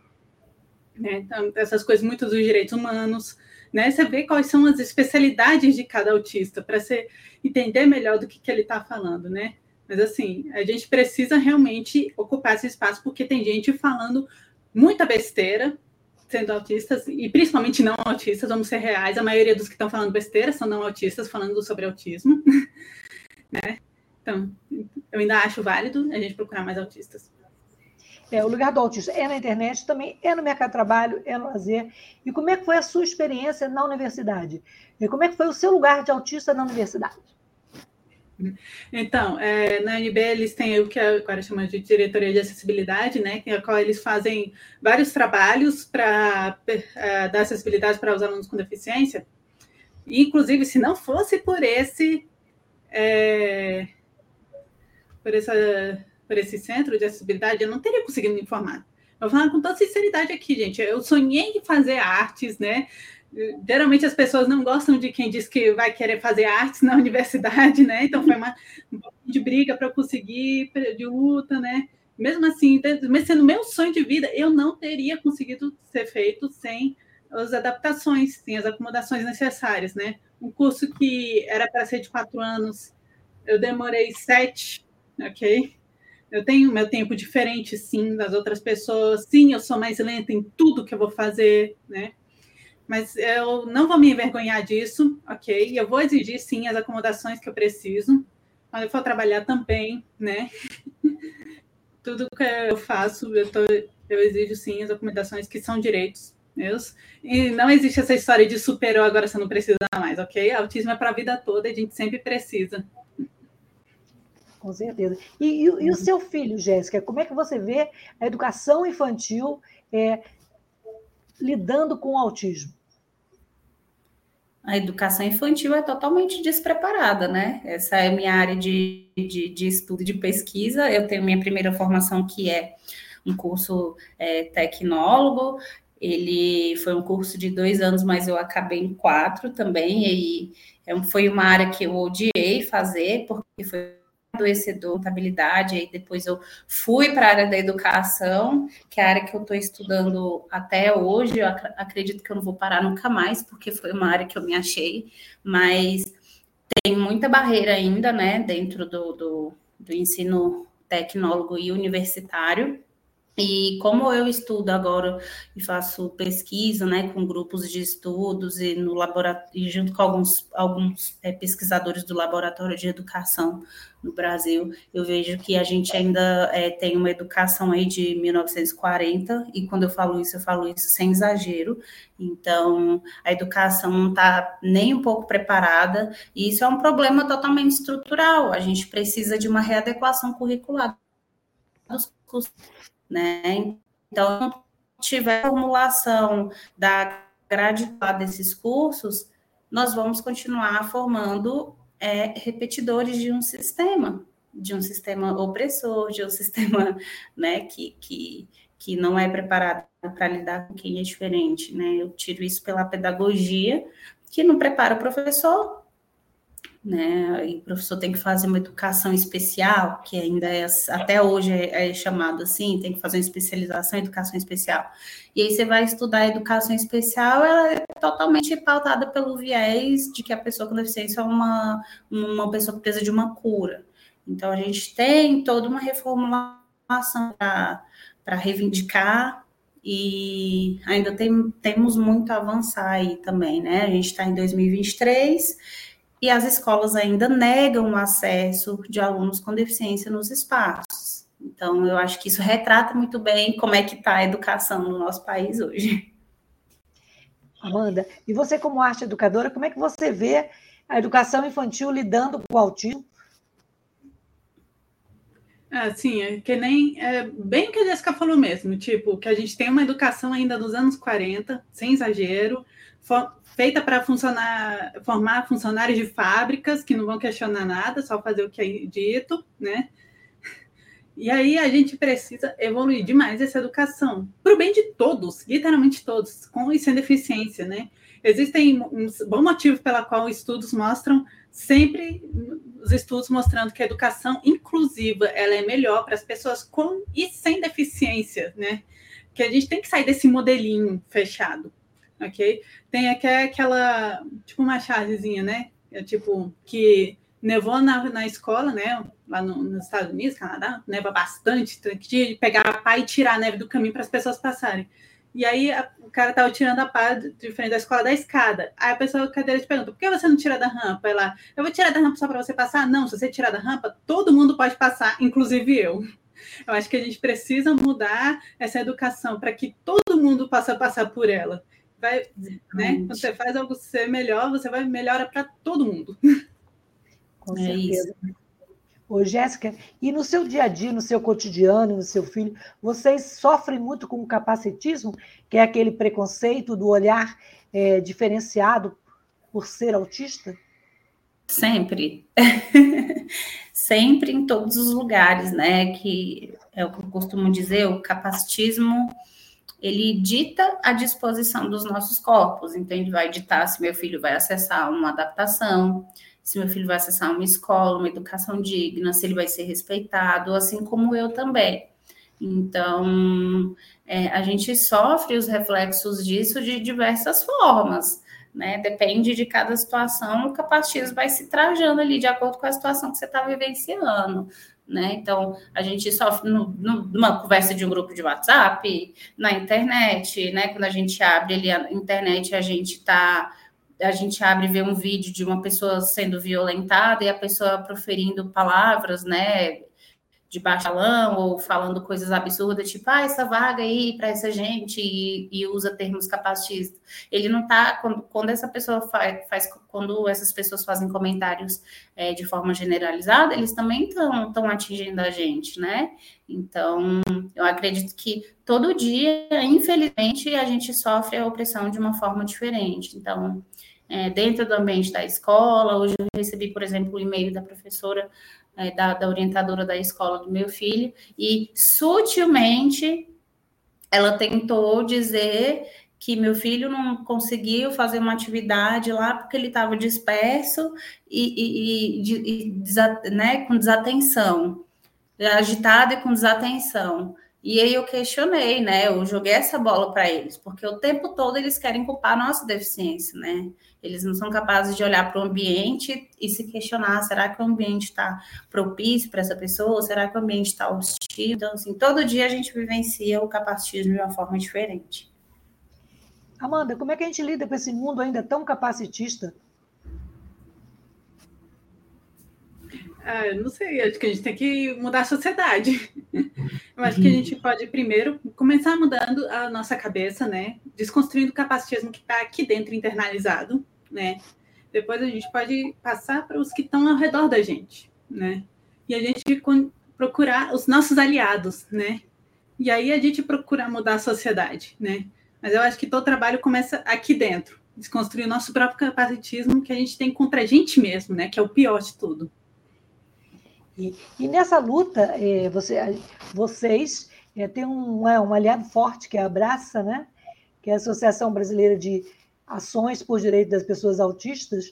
né? Então, essas coisas muito dos direitos humanos, né? Vê quais são as especialidades de cada autista para você entender melhor do que, que ele está falando, né? Mas assim, a gente precisa realmente ocupar esse espaço porque tem gente falando muita besteira, sendo autistas, e principalmente não autistas, vamos ser reais, a maioria dos que estão falando besteira são não autistas falando sobre autismo, né? Então, eu ainda acho válido a gente procurar mais autistas. É, o lugar do autismo é na internet, também é no mercado de trabalho, é no lazer. E como é que foi a sua experiência na universidade? E como é que foi o seu lugar de autista na universidade? Então, é, na UNB eles têm o que agora chama de diretoria de acessibilidade, né, que é a qual eles fazem vários trabalhos para é, dar acessibilidade para os alunos com deficiência. E, inclusive, se não fosse por esse é, por essa por esse centro de acessibilidade, eu não teria conseguido me informar. Eu falar com toda sinceridade aqui, gente. Eu sonhei em fazer artes, né? Geralmente as pessoas não gostam de quem diz que vai querer fazer artes na universidade, né? Então foi uma um pouquinho de briga para eu conseguir, de luta, né? Mesmo assim, mesmo sendo meu sonho de vida, eu não teria conseguido ser feito sem as adaptações, sem as acomodações necessárias, né? Um curso que era para ser de quatro anos, eu demorei sete, ok? Eu tenho meu tempo diferente, sim, das outras pessoas. Sim, eu sou mais lenta em tudo que eu vou fazer, né? Mas eu não vou me envergonhar disso, ok? Eu vou exigir, sim, as acomodações que eu preciso. Quando eu for trabalhar também, né? tudo que eu faço, eu, tô, eu exijo, sim, as acomodações que são direitos meus. E não existe essa história de superou, agora você não precisa mais, ok? Autismo é para a vida toda a gente sempre precisa. Com certeza. E, e, e, o uhum. seu filho, Jéssica, como é que você vê a educação infantil é, lidando com o autismo? A educação infantil é totalmente despreparada, né? Essa é a minha área de, de, de estudo e de pesquisa. Eu tenho minha primeira formação, que é um curso é, tecnólogo. Ele foi um curso de dois anos, mas eu acabei em quatro também. E é foi uma área que eu odiei fazer, porque foi adoecedor, contabilidade, aí depois eu fui para a área da educação, que é a área que eu estou estudando até hoje, eu ac acredito que eu não vou parar nunca mais, porque foi uma área que eu me achei, mas tem muita barreira ainda, né, dentro do, do, do ensino tecnólogo e universitário, e como eu estudo agora e faço pesquisa, né, com grupos de estudos e no laboratório, junto com alguns, alguns é, pesquisadores do laboratório de educação no Brasil, eu vejo que a gente ainda é, tem uma educação aí de 1940 e quando eu falo isso, eu falo isso sem exagero. Então, a educação não está nem um pouco preparada e isso é um problema totalmente estrutural. A gente precisa de uma readequação curricular dos cursos né? Então, tiver formulação da grade desses cursos, nós vamos continuar formando é, repetidores de um sistema, de um sistema opressor, de um sistema né, que, que, que não é preparado para lidar com quem é diferente. Né? Eu tiro isso pela pedagogia, que não prepara o professor né? E o professor tem que fazer uma educação especial, que ainda é até hoje é, é, chamado assim, tem que fazer uma especialização em educação especial. E aí você vai estudar a educação especial, ela é totalmente pautada pelo viés de que a pessoa com deficiência é uma, uma pessoa que precisa de uma cura. Então a gente tem toda uma reformulação para reivindicar e ainda tem, temos muito a avançar aí também, né? A gente está em 2023 e as escolas ainda negam o acesso de alunos com deficiência nos espaços. Então, eu acho que isso retrata muito bem como é que está a educação no nosso país hoje. Amanda, e você como arte educadora, como é que você vê a educação infantil lidando com o autismo? É, sim, é que nem é bem o que a Jéssica falou mesmo, tipo, que a gente tem uma educação ainda dos anos 40, sem exagero, feita para funcionar, formar funcionários de fábricas que não vão questionar nada, só fazer o que é dito, né? E aí a gente precisa evoluir demais essa educação, para o bem de todos, literalmente todos, com e sem deficiência, né? Existem um bom motivo pela qual estudos mostram sempre os estudos mostrando que a educação inclusiva ela é melhor para as pessoas com e sem deficiência, né? Que a gente tem que sair desse modelinho fechado ok? Tem aqui aquela, tipo uma chargezinha, né? É, tipo, que nevou na, na escola, né? Lá no, nos Estados Unidos, Canadá, neva bastante, tem que pegar a pá e tirar a neve do caminho para as pessoas passarem. E aí a, o cara tava tirando a pá de frente da escola da escada. Aí a pessoa cadeira te pergunta: por que você não tira da rampa? Ela, eu vou tirar da rampa só para você passar? Não, se você tirar da rampa, todo mundo pode passar, inclusive eu. Eu acho que a gente precisa mudar essa educação para que todo mundo possa passar por ela vai, né? Quando você faz algo ser melhor, você vai melhora para todo mundo. Com é certeza. Isso. Ô, Jéssica, e no seu dia a dia, no seu cotidiano, no seu filho, vocês sofrem muito com o capacitismo, que é aquele preconceito do olhar é, diferenciado por ser autista? Sempre. Sempre em todos os lugares, né? Que é o que eu costumo dizer, o capacitismo ele dita a disposição dos nossos corpos. Então, ele vai ditar se meu filho vai acessar uma adaptação, se meu filho vai acessar uma escola, uma educação digna, se ele vai ser respeitado, assim como eu também. Então, é, a gente sofre os reflexos disso de diversas formas, né? Depende de cada situação, o capacitismo vai se trajando ali de acordo com a situação que você está vivenciando. Né? Então, a gente sofre no, no, numa conversa de um grupo de WhatsApp, na internet, né? Quando a gente abre ali a internet, a gente está a gente abre e vê um vídeo de uma pessoa sendo violentada e a pessoa proferindo palavras, né, de baixalão ou falando coisas absurdas, tipo, ah, essa vaga aí para essa gente e, e, usa termos capacitistas. Ele não está quando, quando, essa pessoa faz, faz, quando essas pessoas fazem comentários é, de forma generalizada, eles também estão atingindo a gente, né? Então, eu acredito que todo dia, infelizmente, a gente sofre a opressão de uma forma diferente. Então, é, dentro do ambiente da escola, hoje eu recebi, por exemplo, o e-mail da professora é, da, da orientadora da escola do meu filho, e sutilmente ela tentou dizer que meu filho não conseguiu fazer uma atividade lá porque ele estava disperso e, e, e, e né, com desatenção, agitado e com desatenção. E aí eu questionei, né? Eu joguei essa bola para eles, porque o tempo todo eles querem culpar a nossa deficiência, né? Eles não são capazes de olhar para o ambiente e se questionar: será que o ambiente está propício para essa pessoa? Será que o ambiente está hostil? Então, assim, todo dia a gente vivencia o capacitismo de uma forma diferente. Amanda, como é que a gente lida com esse mundo ainda tão capacitista? Ah, não sei, acho que a gente tem que mudar a sociedade. Eu acho que a gente pode primeiro começar mudando a nossa cabeça, né? Desconstruindo o capacitismo que está aqui dentro internalizado, né? Depois a gente pode passar para os que estão ao redor da gente, né? E a gente procurar os nossos aliados, né? E aí a gente procura mudar a sociedade, né? Mas eu acho que todo trabalho começa aqui dentro, desconstruir o nosso próprio capacitismo que a gente tem contra a gente mesmo, né? Que é o pior de tudo. E, e nessa luta, é, você, vocês é, têm um, um aliado forte, que é a Abraça, né? que é a Associação Brasileira de Ações por Direito das Pessoas Autistas.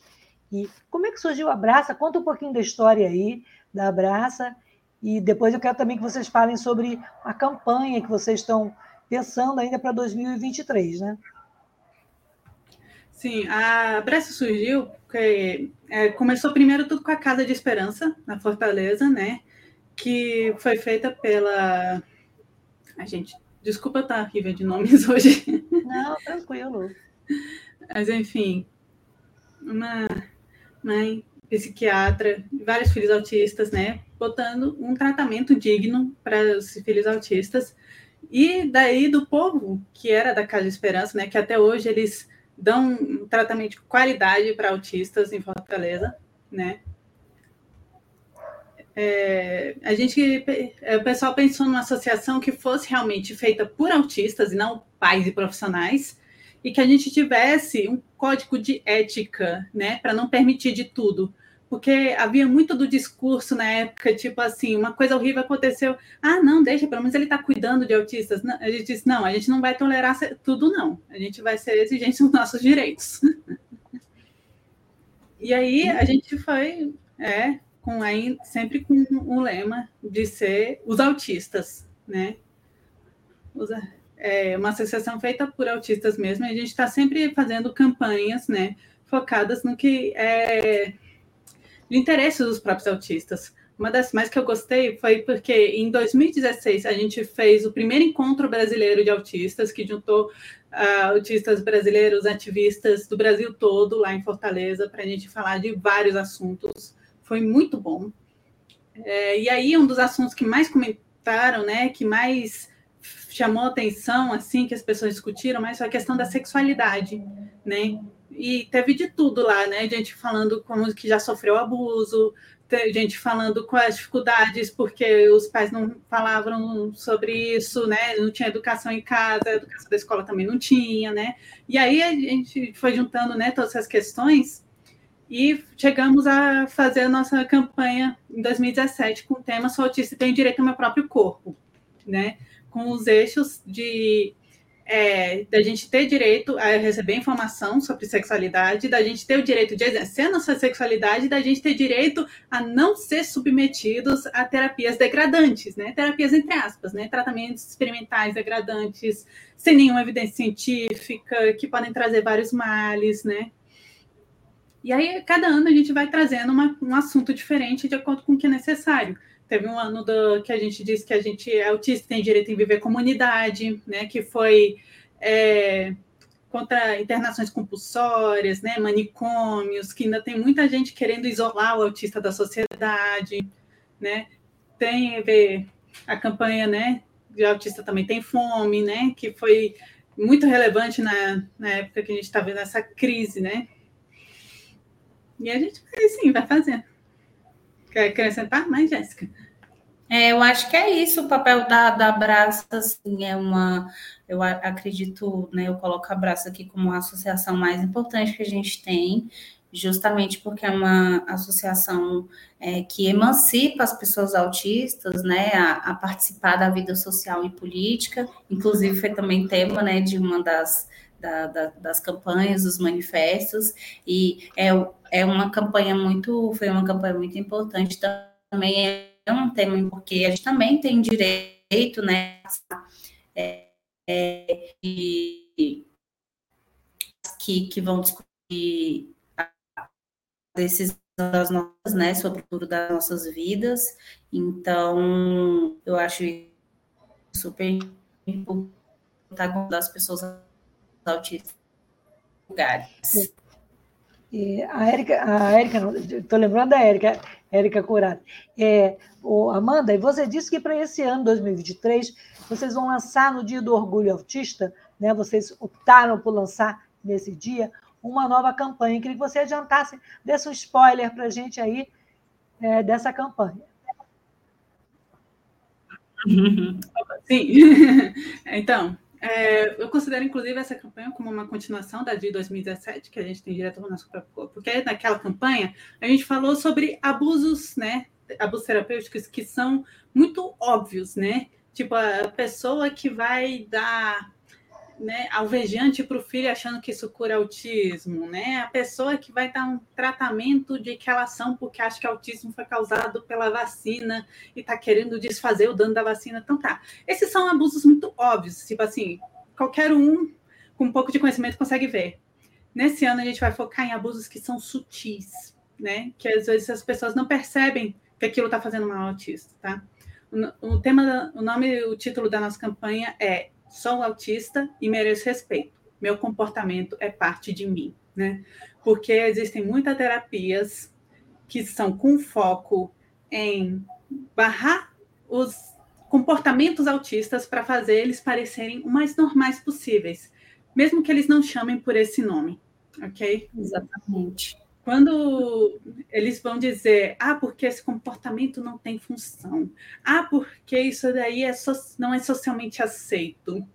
E como é que surgiu a Abraça? Conta um pouquinho da história aí da Abraça. E depois eu quero também que vocês falem sobre a campanha que vocês estão pensando ainda para 2023, né? Sim, a Abraça surgiu porque é, começou primeiro tudo com a Casa de Esperança, na Fortaleza, né? Que foi feita pela. A gente, desculpa estar horrível de nomes hoje. Não, tranquilo. Mas, enfim, uma mãe psiquiatra, vários filhos autistas, né? Botando um tratamento digno para os filhos autistas. E daí do povo que era da Casa de Esperança, né? Que até hoje eles dão um tratamento de qualidade para autistas em Fortaleza, né? É, a gente, é, o pessoal pensou numa associação que fosse realmente feita por autistas e não pais e profissionais, e que a gente tivesse um código de ética, né, para não permitir de tudo porque havia muito do discurso na época, tipo assim, uma coisa horrível aconteceu, ah, não, deixa, pelo menos ele está cuidando de autistas. Não, a gente disse, não, a gente não vai tolerar tudo, não. A gente vai ser exigente nos nossos direitos. e aí a gente foi, é, com aí, sempre com o lema de ser os autistas, né? é uma associação feita por autistas mesmo, e a gente está sempre fazendo campanhas, né, focadas no que é de interesse dos próprios autistas. Uma das mais que eu gostei foi porque em 2016 a gente fez o primeiro encontro brasileiro de autistas, que juntou uh, autistas brasileiros, ativistas do Brasil todo, lá em Fortaleza, para a gente falar de vários assuntos. Foi muito bom. É, e aí, um dos assuntos que mais comentaram, né, que mais chamou atenção, assim, que as pessoas discutiram, mais foi a questão da sexualidade, né? E teve de tudo lá, né? Gente falando como que já sofreu abuso, gente falando com as dificuldades porque os pais não falavam sobre isso, né? Não tinha educação em casa, a educação da escola também não tinha, né? E aí a gente foi juntando, né, todas essas questões e chegamos a fazer a nossa campanha em 2017 com o tema Sou autista e tenho direito ao meu próprio corpo, né? Com os eixos de é, da gente ter direito a receber informação sobre sexualidade, da gente ter o direito de exercer nossa sexualidade, da gente ter direito a não ser submetidos a terapias degradantes, né? Terapias entre aspas, né? Tratamentos experimentais degradantes, sem nenhuma evidência científica, que podem trazer vários males, né? E aí, cada ano a gente vai trazendo uma, um assunto diferente de acordo com o que é necessário. Teve um ano do, que a gente disse que a gente é autista tem direito em viver comunidade, né? Que foi é, contra internações compulsórias, né? Manicômios, que ainda tem muita gente querendo isolar o autista da sociedade, né? Tem a campanha, né? De autista também tem fome, né? Que foi muito relevante na, na época que a gente está vendo essa crise, né? E a gente vai sim, vai fazendo. Quer acrescentar mais, Jéssica? É, eu acho que é isso, o papel da, da Abraça, assim, é uma, eu acredito, né, eu coloco a Abraça aqui como a associação mais importante que a gente tem, justamente porque é uma associação é, que emancipa as pessoas autistas, né, a, a, participar da vida social e política, inclusive foi também tema, né, de uma das, da, da, das campanhas, dos manifestos, e é, é uma campanha muito, foi uma campanha muito importante. Também, é um tema, porque a gente também tem direito, né, é, é, que, que vão discutir decisões das nossas, né, sobre o futuro das nossas vidas, então, eu acho super importante das pessoas autistas lugares. E a Érica, a Érica, estou lembrando da Érica, Érica Curado. É, o Amanda, e você disse que para esse ano 2023 vocês vão lançar no Dia do Orgulho Autista, né? Vocês optaram por lançar nesse dia uma nova campanha. Queria que você adiantasse, desse um spoiler para a gente aí é, dessa campanha. Sim. Então, é, eu considero, inclusive, essa campanha como uma continuação da de 2017, que a gente tem direto no nosso próprio corpo, porque naquela campanha a gente falou sobre abusos, né? Abusos terapêuticos que são muito óbvios, né? Tipo, a pessoa que vai dar né, alvejante para o filho achando que isso cura autismo, né? A pessoa que vai dar um tratamento de relação porque acha que autismo foi causado pela vacina e está querendo desfazer o dano da vacina. Então tá. Esses são abusos muito óbvios, tipo assim, qualquer um com um pouco de conhecimento consegue ver. Nesse ano a gente vai focar em abusos que são sutis, né? Que às vezes as pessoas não percebem que aquilo está fazendo mal ao autista, tá? O tema, o nome, o título da nossa campanha é sou autista e mereço respeito. Meu comportamento é parte de mim, né? Porque existem muitas terapias que são com foco em barrar os comportamentos autistas para fazer eles parecerem o mais normais possíveis, mesmo que eles não chamem por esse nome, ok? Exatamente. Quando eles vão dizer, ah, porque esse comportamento não tem função, ah, porque isso daí é so não é socialmente aceito,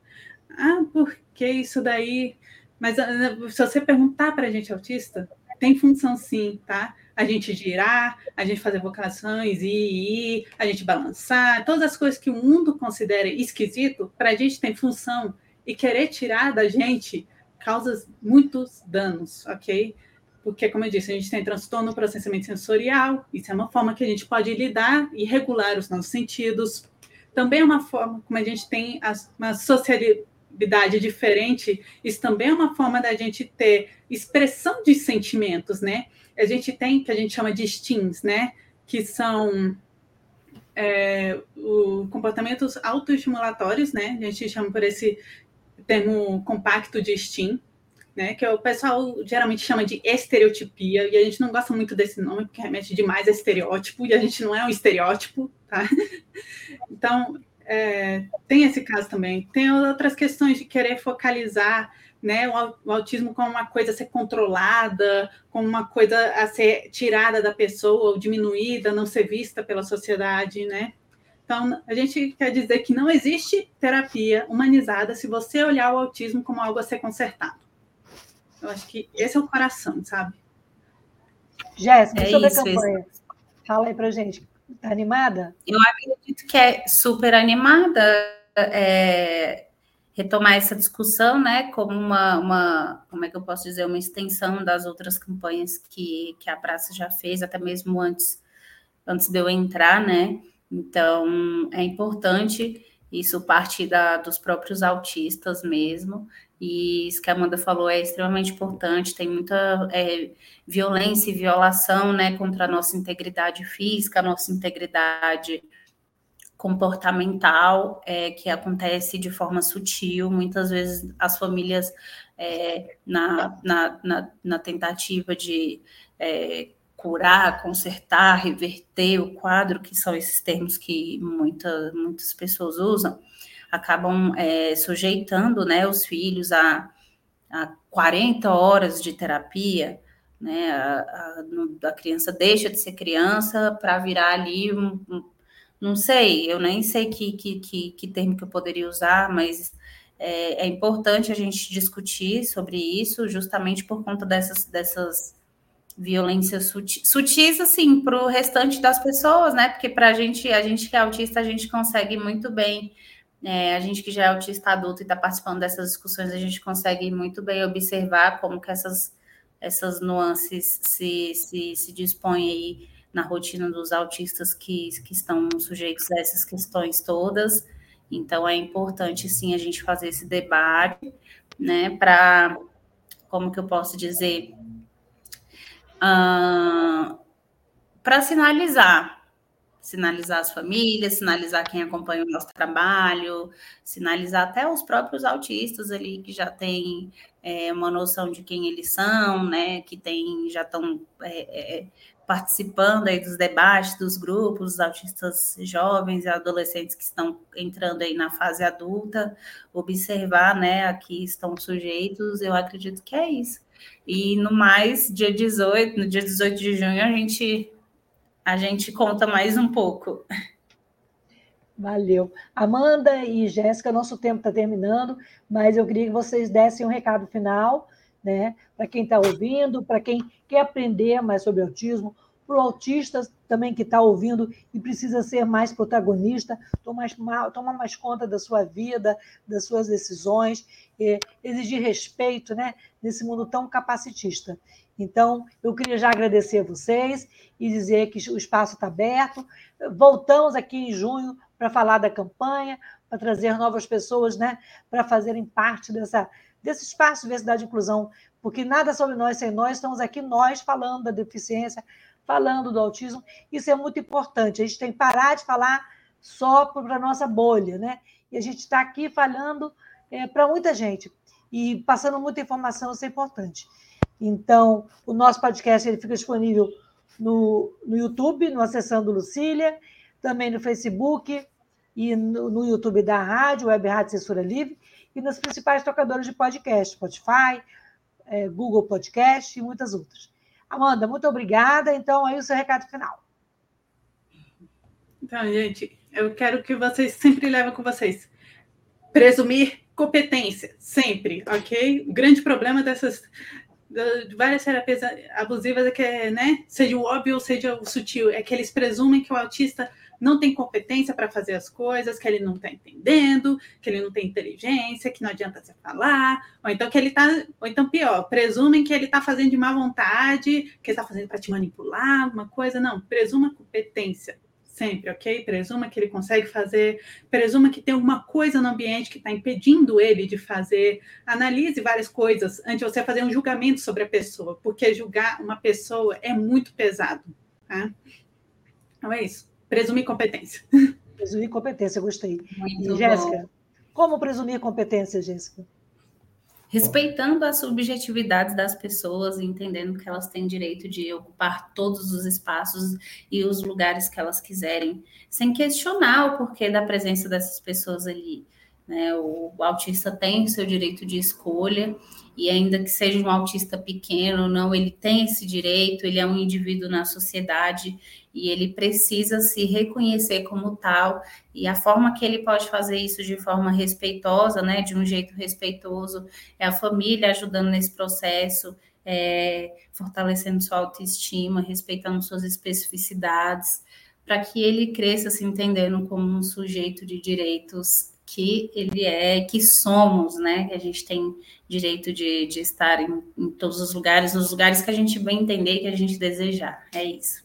ah, porque isso daí. Mas ah, se você perguntar para a gente autista, tem função sim, tá? A gente girar, a gente fazer vocações, ir, a gente balançar, todas as coisas que o mundo considera esquisito, para a gente tem função. E querer tirar da gente causa muitos danos, ok? Porque, como eu disse, a gente tem transtorno no processamento sensorial, isso é uma forma que a gente pode lidar e regular os nossos sentidos. Também é uma forma como a gente tem uma sociabilidade diferente, isso também é uma forma da gente ter expressão de sentimentos, né? A gente tem que a gente chama de STIMs, né? Que são é, o, comportamentos autoestimulatórios, né? A gente chama por esse termo compacto de STIM, né, que o pessoal geralmente chama de estereotipia, e a gente não gosta muito desse nome, porque remete demais a estereótipo, e a gente não é um estereótipo, tá? Então, é, tem esse caso também. Tem outras questões de querer focalizar né, o, o, autismo como uma coisa a ser controlada, como uma coisa a ser tirada da pessoa, ou diminuída, não ser vista pela sociedade, né? Então, a gente quer dizer que não existe terapia humanizada se você olhar o autismo como algo a ser consertado. Eu acho que esse é o coração, sabe? Jéssica, é sobre isso, a campanha. Isso. Fala aí pra gente. Está animada? Eu acredito que é super animada. É, retomar essa discussão, né, como uma, uma, como é que eu posso dizer, uma extensão das outras campanhas que, que a praça já fez, até mesmo antes, antes de eu entrar, né, então é importante isso parte da, dos próprios autistas mesmo, e isso que a Amanda falou é extremamente importante, tem muita é, violência e violação, né, contra a nossa integridade física, a nossa integridade comportamental é, que acontece de forma sutil. Muitas vezes as famílias, é, na, na, na, na, tentativa de é, curar, consertar, reverter o quadro, que são esses termos que muita, muitas pessoas usam, acabam é, sujeitando né, os filhos a, a 40 horas de terapia. Né, a, a, a criança deixa de ser criança para virar ali um, um não sei, eu nem sei que, que, que, que termo que eu poderia usar, mas é, é, importante a gente discutir sobre isso, justamente por conta dessas, dessas violências sutis, sutis assim, para o restante das pessoas, né? Porque para a gente, a gente que é autista, a gente consegue muito bem, é, a gente que já é autista adulto e está participando dessas discussões, a gente consegue muito bem observar como que essas, essas nuances se, se, se dispõem aí na rotina dos autistas que, que estão sujeitos a essas questões todas. Então, é importante, sim, a gente fazer esse debate, né, para, como que eu posso dizer, para sinalizar, sinalizar as famílias, sinalizar quem acompanha o nosso trabalho, sinalizar até os próprios autistas ali que já têm é, uma noção de quem eles são, né, que tem, já estão é, é, participando aí dos debates dos grupos, dos autistas jovens e adolescentes que estão entrando aí na fase adulta, observar, né, a que estão sujeitos, eu acredito que é isso. E no mais, dia 18, no dia 18 de junho, a gente a gente conta mais um pouco. Valeu. Amanda e Jéssica, nosso tempo está terminando, mas eu queria que vocês dessem um recado final né? Para quem está ouvindo, para quem quer aprender mais sobre autismo, para o autista também que está ouvindo e precisa ser mais protagonista, tomar tomar mais conta da sua vida, das suas decisões, exigir respeito né, nesse mundo tão capacitista. Então, eu queria já agradecer a vocês e dizer que o espaço está aberto. Voltamos aqui em junho para falar da campanha, para trazer novas pessoas né, para fazerem parte dessa, desse espaço de diversidade e inclusão, porque nada sobre nós sem nós, estamos aqui nós falando da deficiência, falando do autismo, isso é muito importante, a gente tem que parar de falar só para a nossa bolha, né? E a gente está aqui falando é, para muita gente e passando muita informação, isso é importante. Então, o nosso podcast ele fica disponível no, no YouTube, no Acessando Lucília, também no Facebook e no, no YouTube da rádio, Web Rádio Censura Livre, e nas principais tocadoras de podcast, Spotify, é, Google Podcast e muitas outras. Amanda, muito obrigada. Então, aí o seu recado final. Então, gente, eu quero que vocês sempre levem com vocês. Presumir competência, sempre, ok? O grande problema dessas de várias terapias abusivas é que, né, seja o óbvio ou seja o sutil, é que eles presumem que o autista não tem competência para fazer as coisas, que ele não está entendendo, que ele não tem inteligência, que não adianta você falar, ou então que ele está, ou então pior, presumem que ele está fazendo de má vontade, que ele está fazendo para te manipular, alguma coisa. Não, presuma competência sempre, ok? Presuma que ele consegue fazer, presuma que tem alguma coisa no ambiente que está impedindo ele de fazer. Analise várias coisas antes de você fazer um julgamento sobre a pessoa, porque julgar uma pessoa é muito pesado, tá? Então é isso. Presumir competência. Presumir competência, gostei. Muito e, Jéssica, como presumir competência, Jéssica? Respeitando as subjetividades das pessoas e entendendo que elas têm direito de ocupar todos os espaços e os lugares que elas quiserem, sem questionar o porquê da presença dessas pessoas ali. Né? O, autista tem o seu direito de escolha e ainda que seja um autista pequeno, não, ele tem esse direito, ele é um indivíduo na sociedade e ele precisa se reconhecer como tal, e a forma que ele pode fazer isso de forma respeitosa, né, de um jeito respeitoso, é a família ajudando nesse processo, é, fortalecendo sua autoestima, respeitando suas especificidades, para que ele cresça se entendendo como um sujeito de direitos que ele é, que somos, né? Que a gente tem direito de, de estar em, em todos os lugares, nos lugares que a gente bem entender e que a gente desejar. É isso.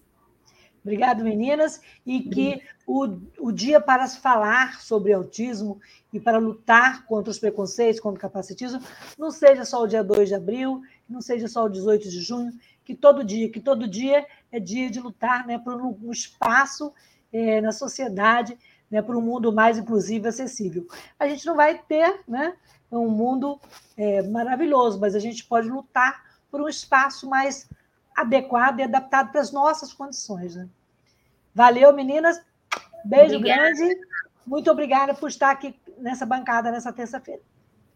Obrigado, meninas. E que o, o dia para falar sobre autismo e para lutar contra os preconceitos, contra o capacitismo, não seja só o dia 2 de abril, não seja só o 18 de junho, que todo dia, que todo dia é dia de lutar né, por um, espaço é, na sociedade, né, por um mundo mais inclusivo e acessível. A gente não vai ter né, um mundo é, maravilhoso, mas a gente pode lutar por um espaço mais adequado e adaptado para as nossas condições. Né? Valeu, meninas. Beijo obrigada. grande. Muito obrigada por estar aqui nessa bancada nessa terça-feira.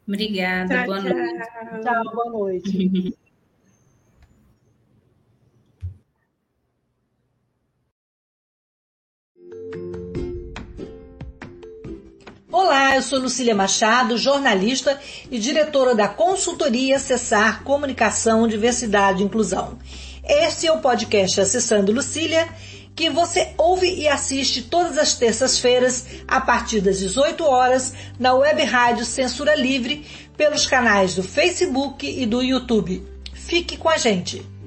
Obrigada. Tchau, boa noite. Tchau, boa noite. Olá, eu sou Lucília Machado, jornalista e diretora da consultoria Acessar Comunicação, Diversidade e Inclusão. Este é o podcast Acessando Lucília, que você ouve e assiste todas as terças-feiras, a partir das 18 horas, na web rádio Censura Livre, pelos canais do Facebook e do YouTube. Fique com a gente!